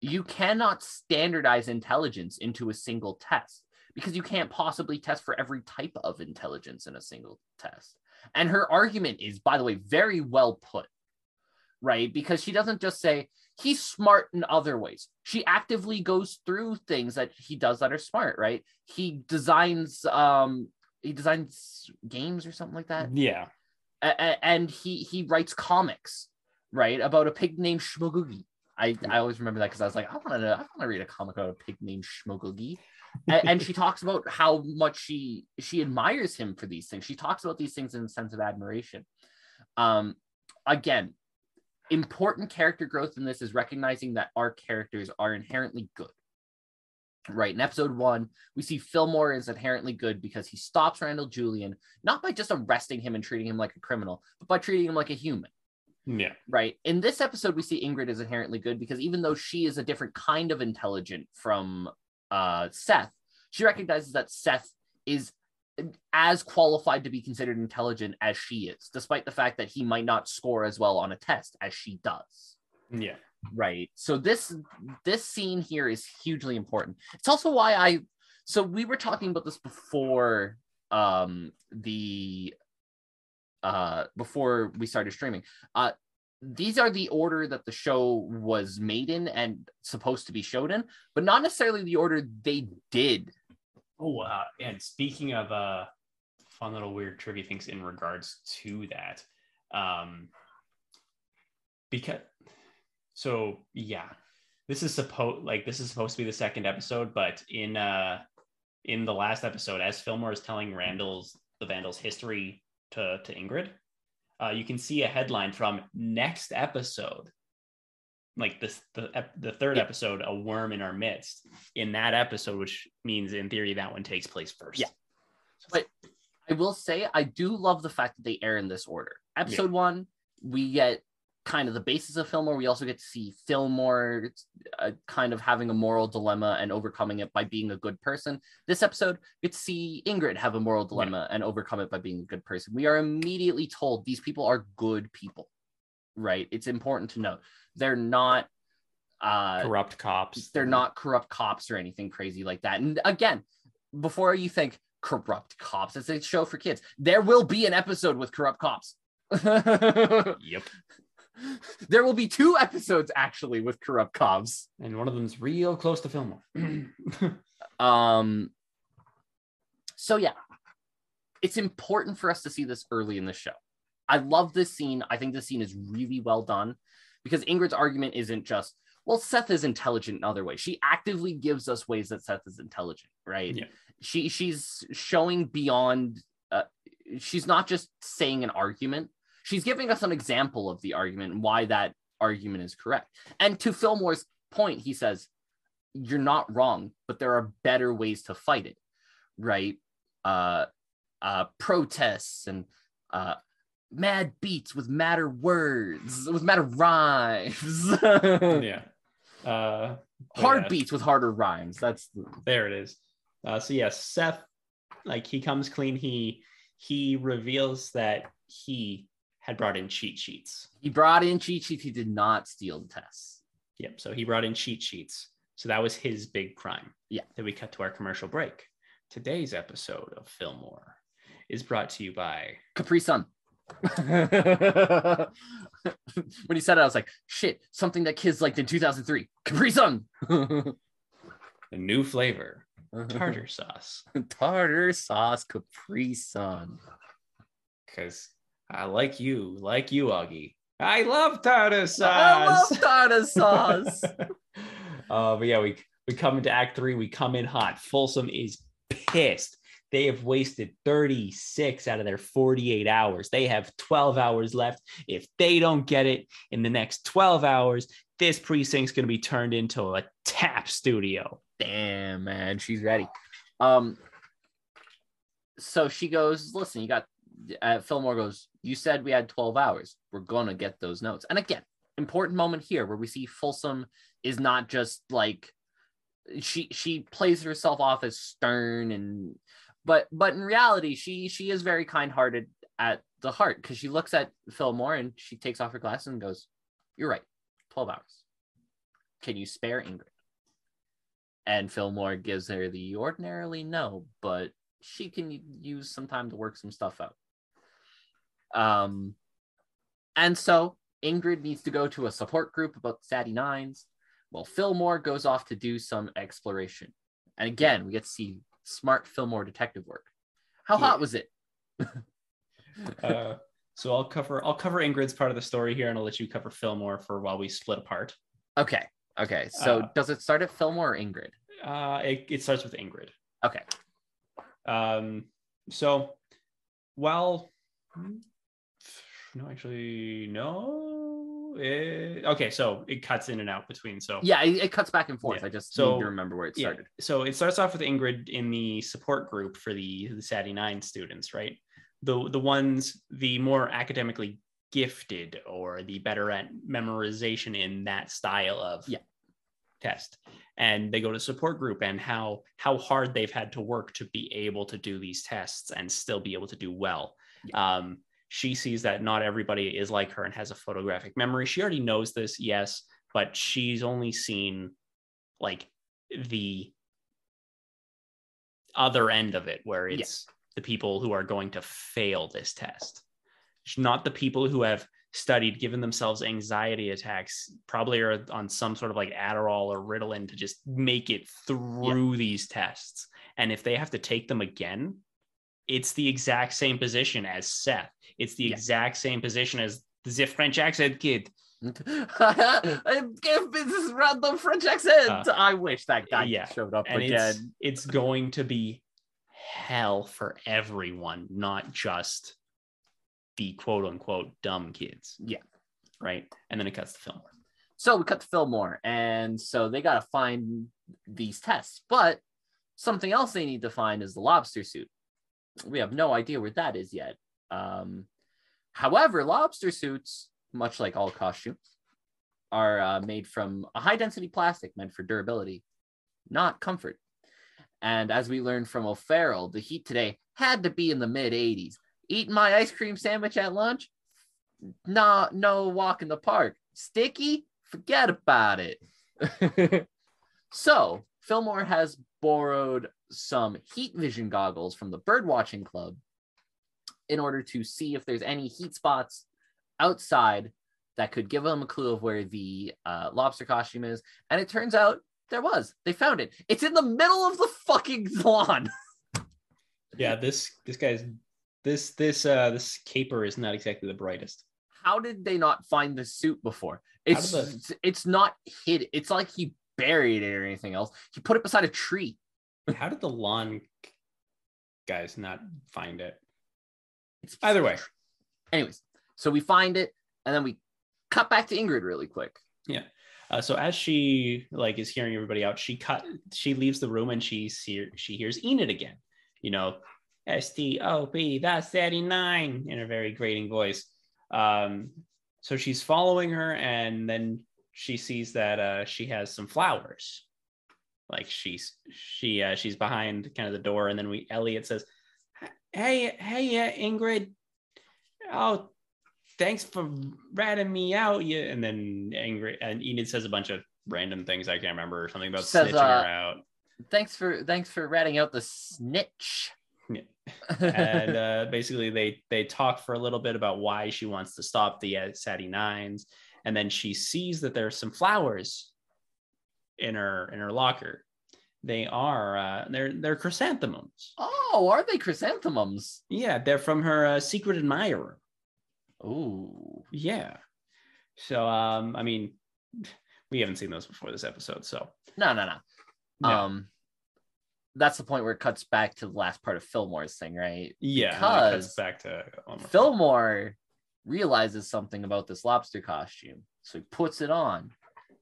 you cannot standardize intelligence into a single test because you can't possibly test for every type of intelligence in a single test. And her argument is, by the way, very well put, right? Because she doesn't just say he's smart in other ways. She actively goes through things that he does that are smart, right? He designs um he designs games or something like that. Yeah. A- and he he writes comics, right? About a pig named Shmogoogie. I, I always remember that because I was like, I want to I want to read a comic about a pig named Shmogoogie. *laughs* and, and she *laughs* talks about how much she she admires him for these things. She talks about these things in a sense of admiration. Um, again, important character growth in this is recognizing that our characters are inherently good. Right in episode one, we see Fillmore is inherently good because he stops Randall Julian not by just arresting him and treating him like a criminal, but by treating him like a human Yeah. right in this episode we see ingrid is inherently good because even though she is a different kind of intelligent from uh seth she recognizes that seth is as qualified to be considered intelligent as she is despite the fact that he might not score as well on a test as she does Yeah. right so this this scene here is hugely important it's also why i so we were talking about this before um the uh before we started streaming. Uh these are the order that the show was made in and supposed to be showed in, but not necessarily the order they did. Oh, uh, and speaking of uh, fun little weird trivia things in regards to that, um, because so yeah, this is supposed like this is supposed to be the second episode, but in uh in the last episode, as Fillmore is telling Randall's the Vandals history to to Ingrid, uh, you can see a headline from next episode like this the the third Yeah. episode a worm in our midst in that episode which means in theory that one takes place first Yeah. But I will say I do love the fact that they air in this order. Episode one, we get kind of the basis of Fillmore. We also get to see Fillmore uh, kind of having a moral dilemma and overcoming it by being a good person. This episode, we get to see Ingrid have a moral dilemma and overcome it by being a good person. We are immediately told these people are good people, right? It's important to note they're not. Uh, corrupt cops they're not corrupt cops or anything crazy like that. And again, before you think corrupt cops, it's a show for kids. There will be an episode with corrupt cops. *laughs* yep there will be two episodes actually with corrupt cops. and one of them's real close to Fillmore *clears throat* Um so yeah, it's important for us to see this early in the show. I love this scene. I think this scene is really well done because Ingrid's argument isn't just, well, Seth is intelligent in other ways. She actively gives us ways that Seth is intelligent, right? Yeah. She she's showing beyond uh, she's not just saying an argument. She's giving us an example of the argument and why that argument is correct. And to Fillmore's point, he says, you're not wrong, but there are better ways to fight it, right? Uh, uh, protests and uh, mad beats with madder words, with madder rhymes, *laughs* yeah uh hard yeah, beats with harder rhymes. That's there it is uh so yeah Seth like he comes clean he he reveals that he had brought in cheat sheets he brought in cheat sheets. He did not steal the tests. Yep. So he brought in cheat sheets. So that was his big crime. Yeah. Then we cut to our commercial break. Today's episode of Fillmore is brought to you by Capri Sun. *laughs* when he said it, I was like, shit, something that kids liked in 2003. Capri Sun. the new flavor, tartar *laughs* sauce. Tartar sauce Capri Sun. Because I like you, like you, Augie. I love tartar sauce. I love tartar *laughs* sauce. uh, but yeah, we we come into Act Three. We come in hot. Folsom is pissed. They have wasted 36 out of their 48 hours. They have 12 hours left. If they don't get it in the next 12 hours, this precinct's going to be turned into a tap studio. Damn, man, she's ready. Um, so she goes, listen, you got. Uh, Fillmore goes, you said we had 12 hours. We're gonna get those notes. And again, important moment here where we see Folsom is not just like she she plays herself off as stern and but but in reality she she is very kind-hearted at the heart because she looks at Fillmore and she takes off her glasses and goes, You're right, 12 hours. Can you spare Ingrid? And Fillmore gives her the ordinarily no, but she can use some time to work some stuff out. Um, and so Ingrid needs to go to a support group about the Sadie Nines, while Fillmore goes off to do some exploration. And again, we get to see smart Fillmore detective work. How Yeah. hot was it? *laughs* Uh, so I'll cover I'll cover Ingrid's part of the story here, and I'll let you cover Fillmore for while we split apart. Okay. Okay. So Uh, does it start at Fillmore or Ingrid? Uh, it, it starts with Ingrid. Okay. Um, so, well, no, actually, no. It, okay, so it cuts in and out between. So Yeah, it, it cuts back and forth. Yeah. I just So, need to remember where it yeah. started. So it starts off with Ingrid in the support group for the the Sadie Nine students, right? The the ones the more academically gifted or the better at memorization in that style of Yeah. test. And they go to support group and how how hard they've had to work to be able to do these tests and still be able to do well. Um, she sees that not everybody is like her and has a photographic memory. She already knows this, yes, but she's only seen like the other end of it where Yeah. it's the people who are going to fail this test not the people who have studied, given themselves anxiety attacks, probably are on some sort of like Adderall or Ritalin to just make it through these tests. And if they have to take them again, it's the exact same position as Seth. It's the Yeah. exact same position as the Ziff French accent kid. *laughs* Give me this random French accent. Uh, I wish that guy yeah. showed up And again. it's going to be hell for everyone, not just the quote unquote dumb kids. Yeah. Right. And then it cuts to film. So we cut to Fillmore, and so they got to find these tests. But something else they need to find is the lobster suit. We have no idea where that is yet. Um, however, lobster suits, much like all costumes, are uh, made from a high density plastic meant for durability, not comfort. And as we learned from O'Farrell, the heat today had to be in the mid 80s. Eating my ice cream sandwich at lunch? No, no walk in the park. Sticky? Forget about it. *laughs* so, Fillmore has borrowed some heat vision goggles from the Birdwatching Club in order to see if there's any heat spots outside that could give them a clue of where the uh, lobster costume is. And it turns out there was. They found it. It's in the middle of the fucking *laughs* lawn. Yeah, this this guy's this this uh this caper is not exactly the brightest. How did they not find the suit before? It's did it's not hid. It's like he buried it or anything else. He put it beside a tree. How did the lawn guys not find it? It's Either way. Anyways, so we find it and then we cut back to Ingrid really quick. Yeah. Uh, so as she like is hearing everybody out, she cut she leaves the room and she see, she hears Enid again. You know, S T O P that's 39 in a very grating voice. Um, so she's following her and then she sees that uh, she has some flowers. Like she's she uh, she's behind kind of the door and then we Elliot says, "Hey, hey, uh, Ingrid. Oh, thanks for ratting me out. You and then angry and Enid says a bunch of random things I can't remember, something about Says, snitching uh, her out. Thanks for thanks for ratting out the snitch. Yeah. *laughs* and uh, basically they they talk for a little bit about why she wants to stop the uh, Sadie Nines, and then she sees that there's some flowers in her in her locker. They are uh, they're they're chrysanthemums. oh, are they chrysanthemums? Yeah, they're from her uh, secret admirer. Oh, Yeah. So um, I mean, we haven't seen those before this episode, so No, no, no. No. Um that's the point where it cuts back to the last part of Fillmore's thing, right? yeah, and it cuts Because back to. Fillmore realizes something about this lobster costume. So he puts it on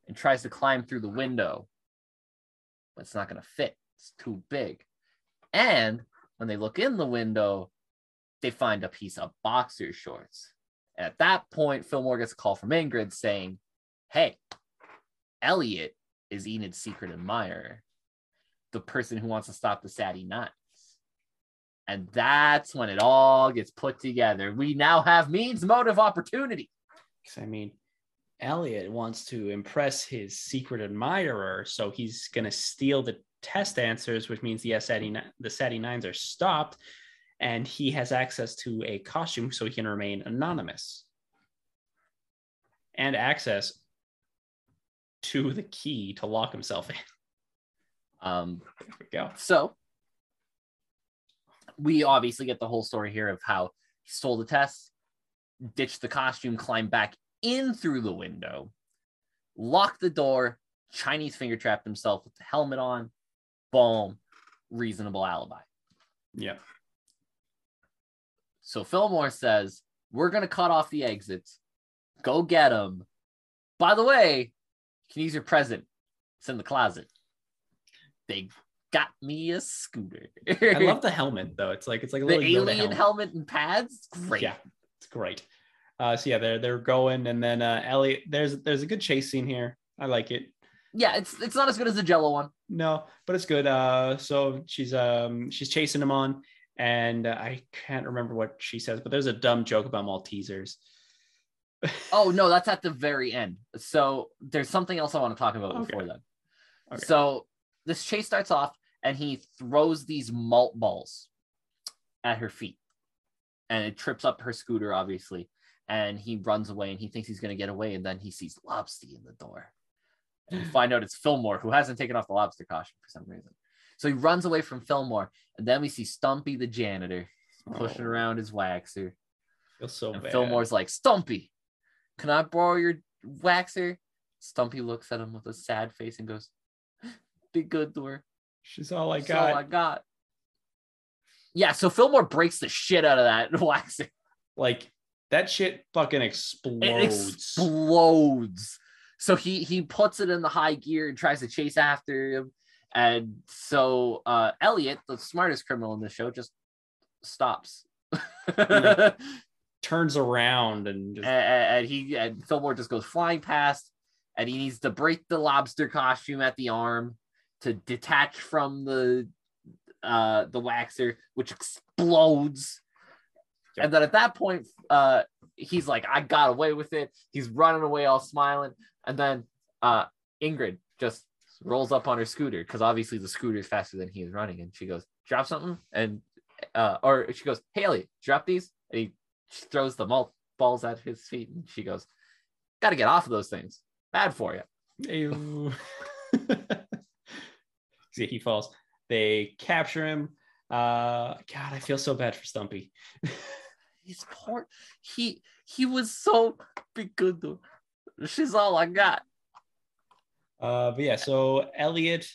and tries to climb through the window. But it's not going to fit. It's too big. And when they look in the window, they find a piece of boxer shorts. And at that point, Fillmore gets a call from Ingrid saying, Hey, Elliot is Enid's secret admirer, the person who wants to stop the Sadie Nuts. And that's when it all gets put together. We now have means, motive, opportunity. 'Cause, I mean, Elliot wants to impress his secret admirer, so he's going to steal the test answers, which means the Sadie, the Sadie Nines are stopped, and he has access to a costume so he can remain anonymous and access to the key to lock himself in. Um, There we go. so we obviously get the whole story here of how he stole the test, ditched the costume, climbed back in through the window, locked the door, Chinese finger trapped himself with the helmet on. Boom, reasonable alibi. Yeah. So Fillmore says, We're going to cut off the exits. Go get them. By the way, you can use your present. It's in the closet. They got me a scooter. I love *laughs* the helmet though. It's like it's like a the little alien helmet. helmet and pads. Great. Yeah, it's great. Uh, so yeah, they're they're going, and then uh, Elliot. There's there's a good chase scene here. I like it. Yeah, it's it's not as good as the Jello one. No, but it's good. Uh, so she's um she's chasing him on, and uh, I can't remember what she says, but there's a dumb joke about Maltesers. *laughs* Oh no, that's at the very end. So there's something else I want to talk about Okay. before then. Okay. So this chase starts off, and he throws these malt balls at her feet, and it trips up her scooter, obviously. And he runs away and he thinks he's going to get away. And then he sees Lobster in the door. And we *sighs* find out it's Fillmore who hasn't taken off the lobster costume for some reason. So he runs away from Fillmore. And then we see Stumpy the janitor pushing Oh, around his waxer. Feel so And bad. Fillmore's like, Stumpy, can I borrow your waxer? Stumpy looks at him with a sad face and goes, Be good to her. She's all I That's got. all I got. Yeah, so Fillmore breaks the shit out of that *laughs* waxer. Like that shit fucking explodes. It explodes. So he he puts it in the high gear and tries to chase after him. And so uh Elliot, the smartest criminal in the show, just stops. and, *laughs* Turns around and just and he and Fillmore just goes flying past, and he needs to break the lobster costume at the arm to detach from the uh the waxer, which explodes. Yep. And then at that point, uh he's like, I got away with it. He's running away all smiling. And then uh Ingrid just rolls up on her scooter because obviously the scooter is faster than he is running. And she goes, drop something. And uh or she goes, Haley, drop these. And he throws the malt balls at his feet and she goes, Gotta get off of those things. Bad for you. *laughs* *laughs* He falls. They capture him. Uh, God, I feel so bad for Stumpy. *laughs* He's poor. He he was so be good. She's all I got. Uh, but yeah, so Elliot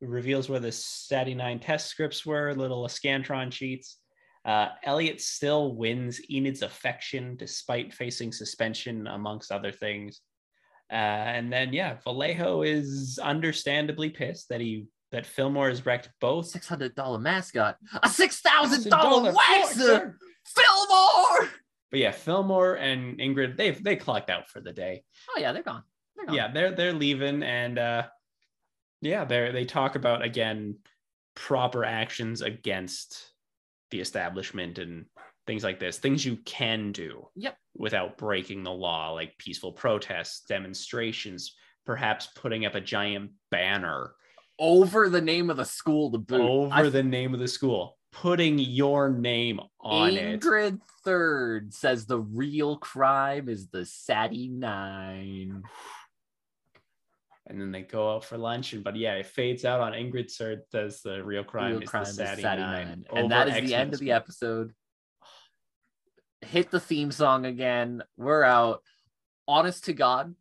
reveals where the Sati 9 test scripts were, little Scantron sheets. Uh, Elliot still wins Enid's affection despite facing suspension, amongst other things. Uh, and then, yeah, Vallejo is understandably pissed that he that Fillmore has wrecked both. Six hundred dollar mascot. A six thousand dollar $1,000 waxer. Fillmore. But yeah, Fillmore and Ingrid, they've they clocked out for the day. Oh yeah, they're gone. They're gone. yeah they're they're leaving and uh yeah they they talk about again proper actions against the establishment and things like this things you can do Yep. without breaking the law like peaceful protests demonstrations perhaps putting up a giant banner Over the name of the school to boot. over I the name of the school putting your name on it Ingrid Third says the real crime is the Sati Nine. and then they go out for lunch and but yeah it fades out on ingrid Sir says the real crime Real is crime the Sati Nine Nine. And that is the X-Men end of the episode. Hit the theme song again. We're out. Honest to God,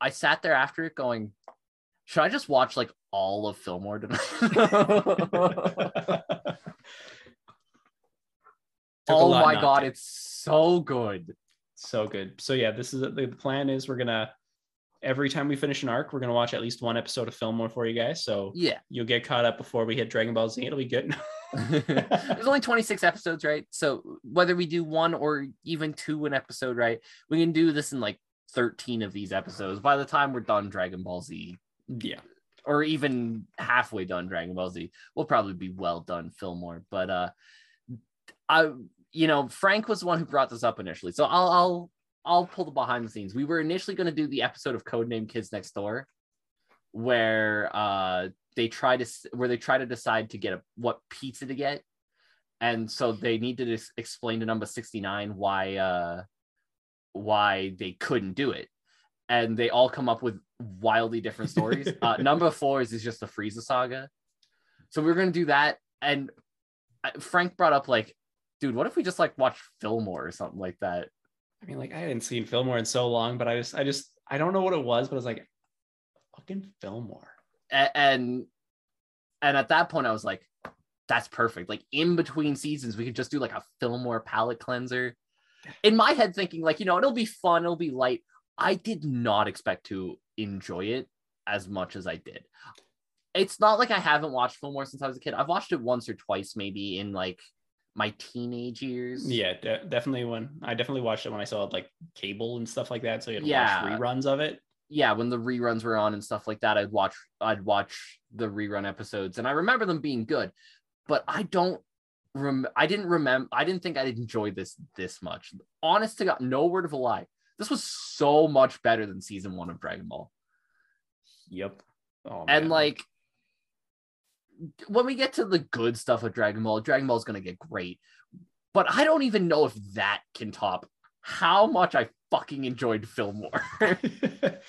I sat there after it going, should I just watch like all of Fillmore tonight? *laughs* Oh my god, to. it's so good. so good. So yeah, this is the plan is we're gonna every time we finish an arc, we're gonna watch at least one episode of Fillmore for you guys. So Yeah. you'll get caught up before we hit Dragon Ball Z. It'll be good. *laughs* There's only 26 episodes, right? So whether we do one or even two an episode, right? We can do this in like 13 of these episodes. By the time we're done Dragon Ball Z, yeah. or even halfway done Dragon Ball Z, we'll probably be well done Fillmore. But uh I you know, Frank was the one who brought this up initially. So I'll I'll I'll pull the behind the scenes. We were initially going to do the episode of Codename Kids Next Door where uh they try to where they try to decide to get a, what pizza to get. And so they need to just explain to number 69 why uh why they couldn't do it. And they all come up with wildly different stories. *laughs* uh, number four is, is just the Frieza saga. So we're gonna do that. And Frank brought up like, dude, what if we just like watch Fillmore or something like that? I mean, like I hadn't seen Fillmore in so long, but I was I just I don't know what it was, but I was like, fucking Fillmore. A- and and at that point I was like, that's perfect. Like in between seasons, we could just do like a Fillmore palette cleanser. In my head, thinking like, you know, it'll be fun, it'll be light. I did not expect to enjoy it as much as I did. It's not like I haven't watched Fillmore since I was a kid. I've watched it once or twice, maybe in like my teenage years. Yeah, de- definitely when I definitely watched it when I saw like cable and stuff like that. So you had to Yeah. watch reruns of it. yeah, when the reruns were on and stuff like that, I'd watch I'd watch the rerun episodes, and I remember them being good, but I don't rem I didn't remember I didn't think I'd enjoy this this much. Honest to God, no word of a lie. This was so much better than season one of Dragon Ball. Yep. Oh, And like when we get to the good stuff of Dragon Ball, Dragon Ball is gonna get great. but I don't even know if that can top how much I fucking enjoyed Fillmore. *laughs* *laughs*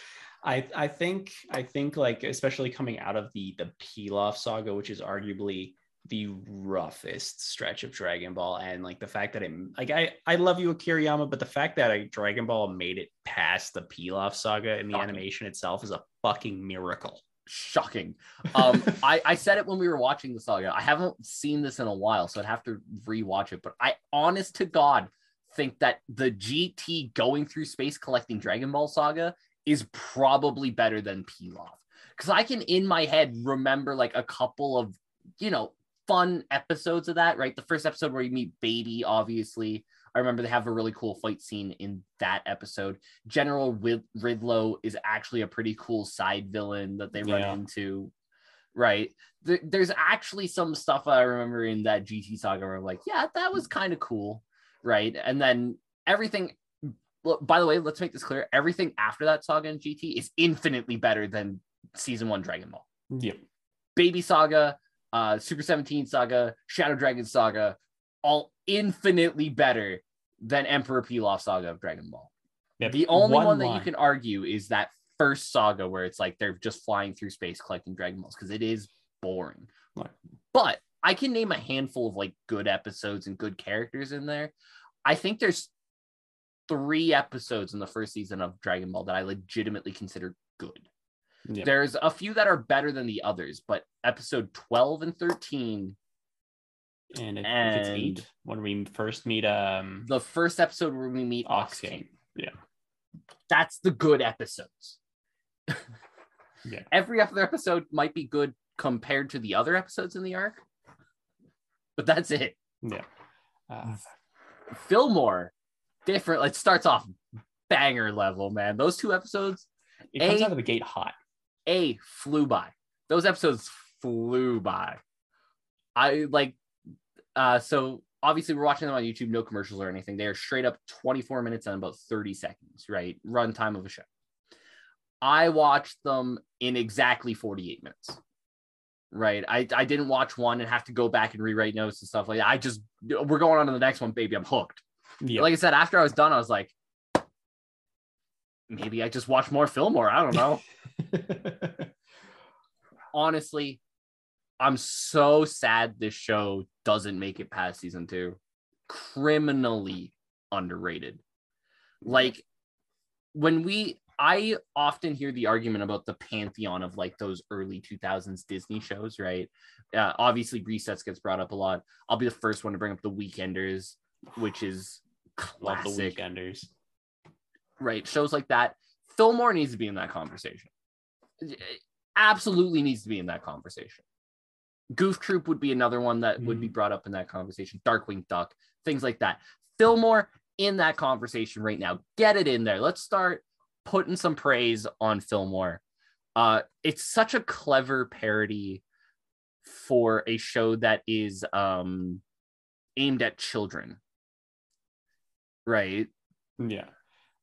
I I think I think like especially coming out of the the Pilaf saga, which is arguably the roughest stretch of Dragon Ball, and like the fact that it like I I love you Akira Toriyama, but the fact that a Dragon Ball made it past the Pilaf saga in the Shocking. animation itself is a fucking miracle. Shocking. *laughs* Um, I, I said it when we were watching the saga. I haven't seen this in a while, so I'd have to rewatch it. But I, honest to God, think that the GT going through space collecting Dragon Ball saga is probably better than Pilaf. Because I can, in my head, remember like a couple of, you know, fun episodes of that, right? The first episode where you meet Baby, obviously. I remember they have a really cool fight scene in that episode. General Rid- Ridlow is actually a pretty cool side villain that they run Yeah. into, right? There- there's actually some stuff I remember in that GT saga where I'm like, yeah, that was kind of cool, right? And then everything. By the way, let's make this clear: everything after that saga in GT is infinitely better than season one Dragon Ball. Yep. Baby Saga, uh, Super 17 Saga, Shadow Dragon Saga, all infinitely better than Emperor Pilaf Saga of Dragon Ball. Yep. The only one, that you can argue is that first saga where it's like they're just flying through space collecting Dragon Balls because it is boring. Right. But I can name a handful of like good episodes and good characters in there. I think there's three episodes in the first season of Dragon Ball that I legitimately consider good. Yep. There's a few that are better than the others, but episode 12 and 13, And And- it's eight, when we first meet um the first episode where we meet Ox. King, Yeah. that's the good episodes. *laughs* Yeah. Every other episode might be good compared to the other episodes in the arc, but that's it. Yeah. Uh, Fillmore, different. It starts off banger level, man. Those two episodes, it comes A- out of the gate hot. A flew by. Those episodes flew by. I like uh so obviously we're watching them on YouTube, no commercials or anything. They are straight up 24 minutes and about 30 seconds, right? Run time of a show. I watched them in exactly 48 minutes. Right. I, I didn't watch one and have to go back and rewrite notes and stuff like that. I just we're going on to the next one, baby. I'm hooked. Yeah. Like I said, after I was done, I was like, maybe I just watch more Fillmore. I don't know. *laughs* honestly, I'm so sad this show doesn't make it past season two. Criminally underrated. Like when we, I often hear the argument about the pantheon of like those early 2000s Disney shows, right? Uh, obviously, Recess gets brought up a lot. I'll be the first one to bring up The Weekenders, which is Love the classic weekenders. Right? Shows like that. Fillmore needs to be in that conversation. It absolutely needs to be in that conversation. Goof Troop would be another one that would be brought up in that conversation. Darkwing Duck, things like that. Fillmore in that conversation right now. Get it in there. Let's start putting some praise on Fillmore. Uh, it's such a clever parody for a show that is um, aimed at children, right? Yeah.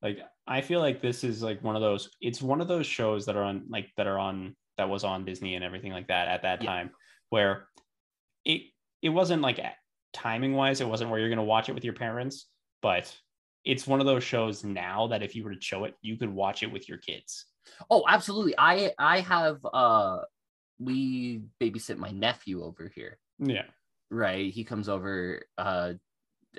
Like I feel like this is like one of those it's one of those shows that are on like that are on that was on Disney and everything like that at that Yeah. time where it it wasn't like timing wise it wasn't where you're going to watch it with your parents but it's one of those shows now that if you were to show it you could watch it with your kids. Oh, absolutely. I I have uh we babysit my nephew over here. Yeah. Right. He comes over uh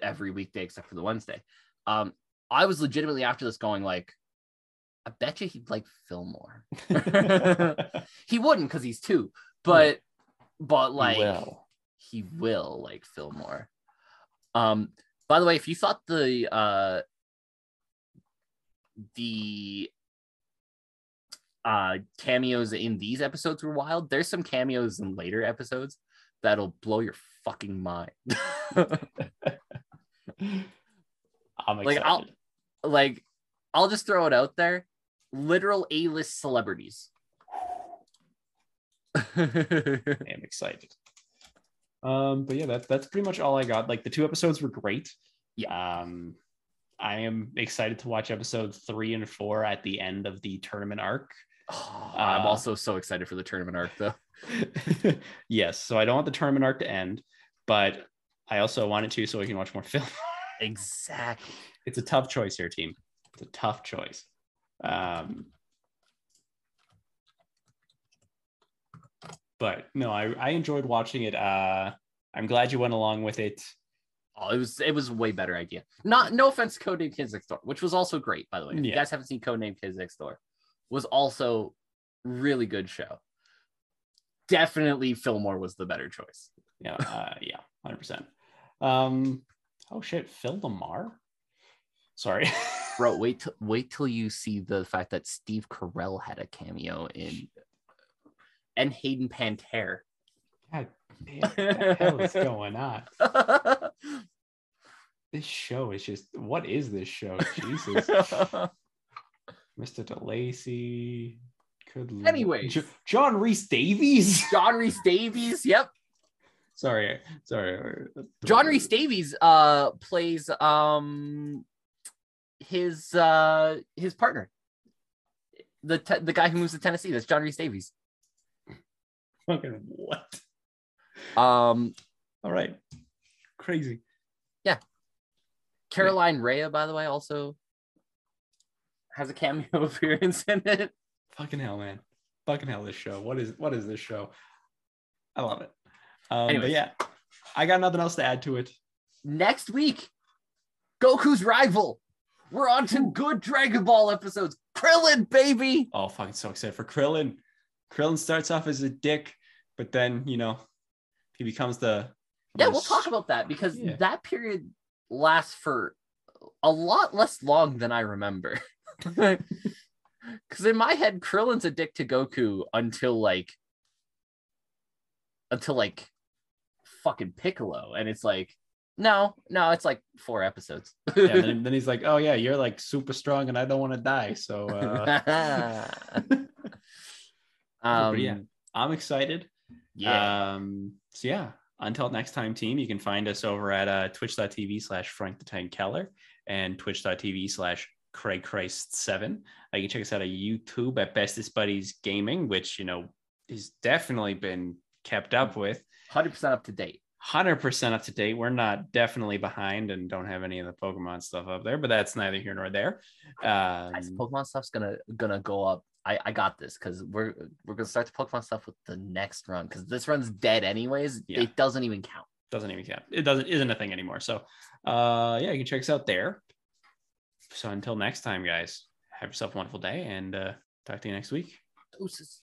every weekday except for the Wednesday. Um I was legitimately after this going like I bet you he'd like Fillmore. *laughs* *laughs* he wouldn't because he's two, but but like well. he will like Fillmore. Um, by the way, if you thought the uh the uh cameos in these episodes were wild, there's some cameos in later episodes that'll blow your fucking mind. *laughs* I'm Like, excited. I'll- like, I'll just throw it out there. Literal A-list celebrities. *laughs* I am excited. Um, but yeah, that's that's pretty much all I got. Like the two episodes were great. Yeah. Um, I am excited to watch episode three and four at the end of the tournament arc. Oh, I'm Uh, also so excited for the tournament arc though. *laughs* yes, so I don't want the tournament arc to end, but I also want it to so we can watch more film. *laughs* Exactly. It's a tough choice here, team. It's a tough choice. Um, but no, I, I enjoyed watching it. Uh, I'm glad you went along with it. Oh, it was it was a way better idea. Not no offense to Codename Kids Next Door, which was also great, by the way. If you guys haven't seen Codename Kids Next Door, was also really good show. Definitely Fillmore was the better choice. Yeah, uh, yeah, hundred percent. Um, oh shit, Phil LaMarr. Sorry. *laughs* Bro, wait till wait till you see the fact that Steve Carell had a cameo in and Hayden Panettiere. God damn, what the hell is *laughs* going on? This show is just what is this show? Jesus. *laughs* Mr. DeLacy. Good Anyway, John Rhys-Davies. John Rhys-Davies, yep. sorry, sorry. John Rhys-Davies uh plays um his uh his partner. The te- the guy who moves to Tennessee, that's John Rhys-Davies. Fucking what? Um All right. Crazy. Yeah. Caroline Rhea, by the way, also has a cameo *laughs* appearance in it. Fucking hell, man. Fucking hell, this show. What is what is this show? I love it. Um, but yeah, I got nothing else to add to it. Next week, Goku's rival. We're on to good Dragon Ball episodes. Krillin, baby. Oh, fucking so excited for Krillin. Krillin starts off as a dick, but then you know he becomes the Yeah, we'll talk about that because Yeah. that period lasts for a lot less long than I remember. *laughs* Because in my head, Krillin's a dick to Goku until like, until like, fucking Piccolo, and it's like, no, no, it's like four episodes. *laughs* yeah, then, *laughs* then he's like, "Oh yeah, you're like super strong, and I don't want to die." So, *laughs* uh, um, but yeah, I'm excited. yeah. Um, so yeah, until next time, team, you can find us over at uh, twitch.tv slash Frank the Tank Keller and twitch.tv slash Craig Christ 7. Uh, you can check us out on YouTube at Bestest Buddies Gaming, which, you know, has definitely been kept up with. hundred percent up to date. 100% up to date. We're not definitely behind and don't have any of the Pokemon stuff up there, but that's neither here nor there. Um, Pokemon stuff's gonna gonna go up. I I got this because we're we're gonna start the Pokemon stuff with the next run because this run's dead anyways. Yeah. It doesn't even count. doesn't even count. It doesn't isn't a thing anymore. So uh yeah, you can check us out there. So until next time, guys, have yourself a wonderful day and uh talk to you next week. Deuces.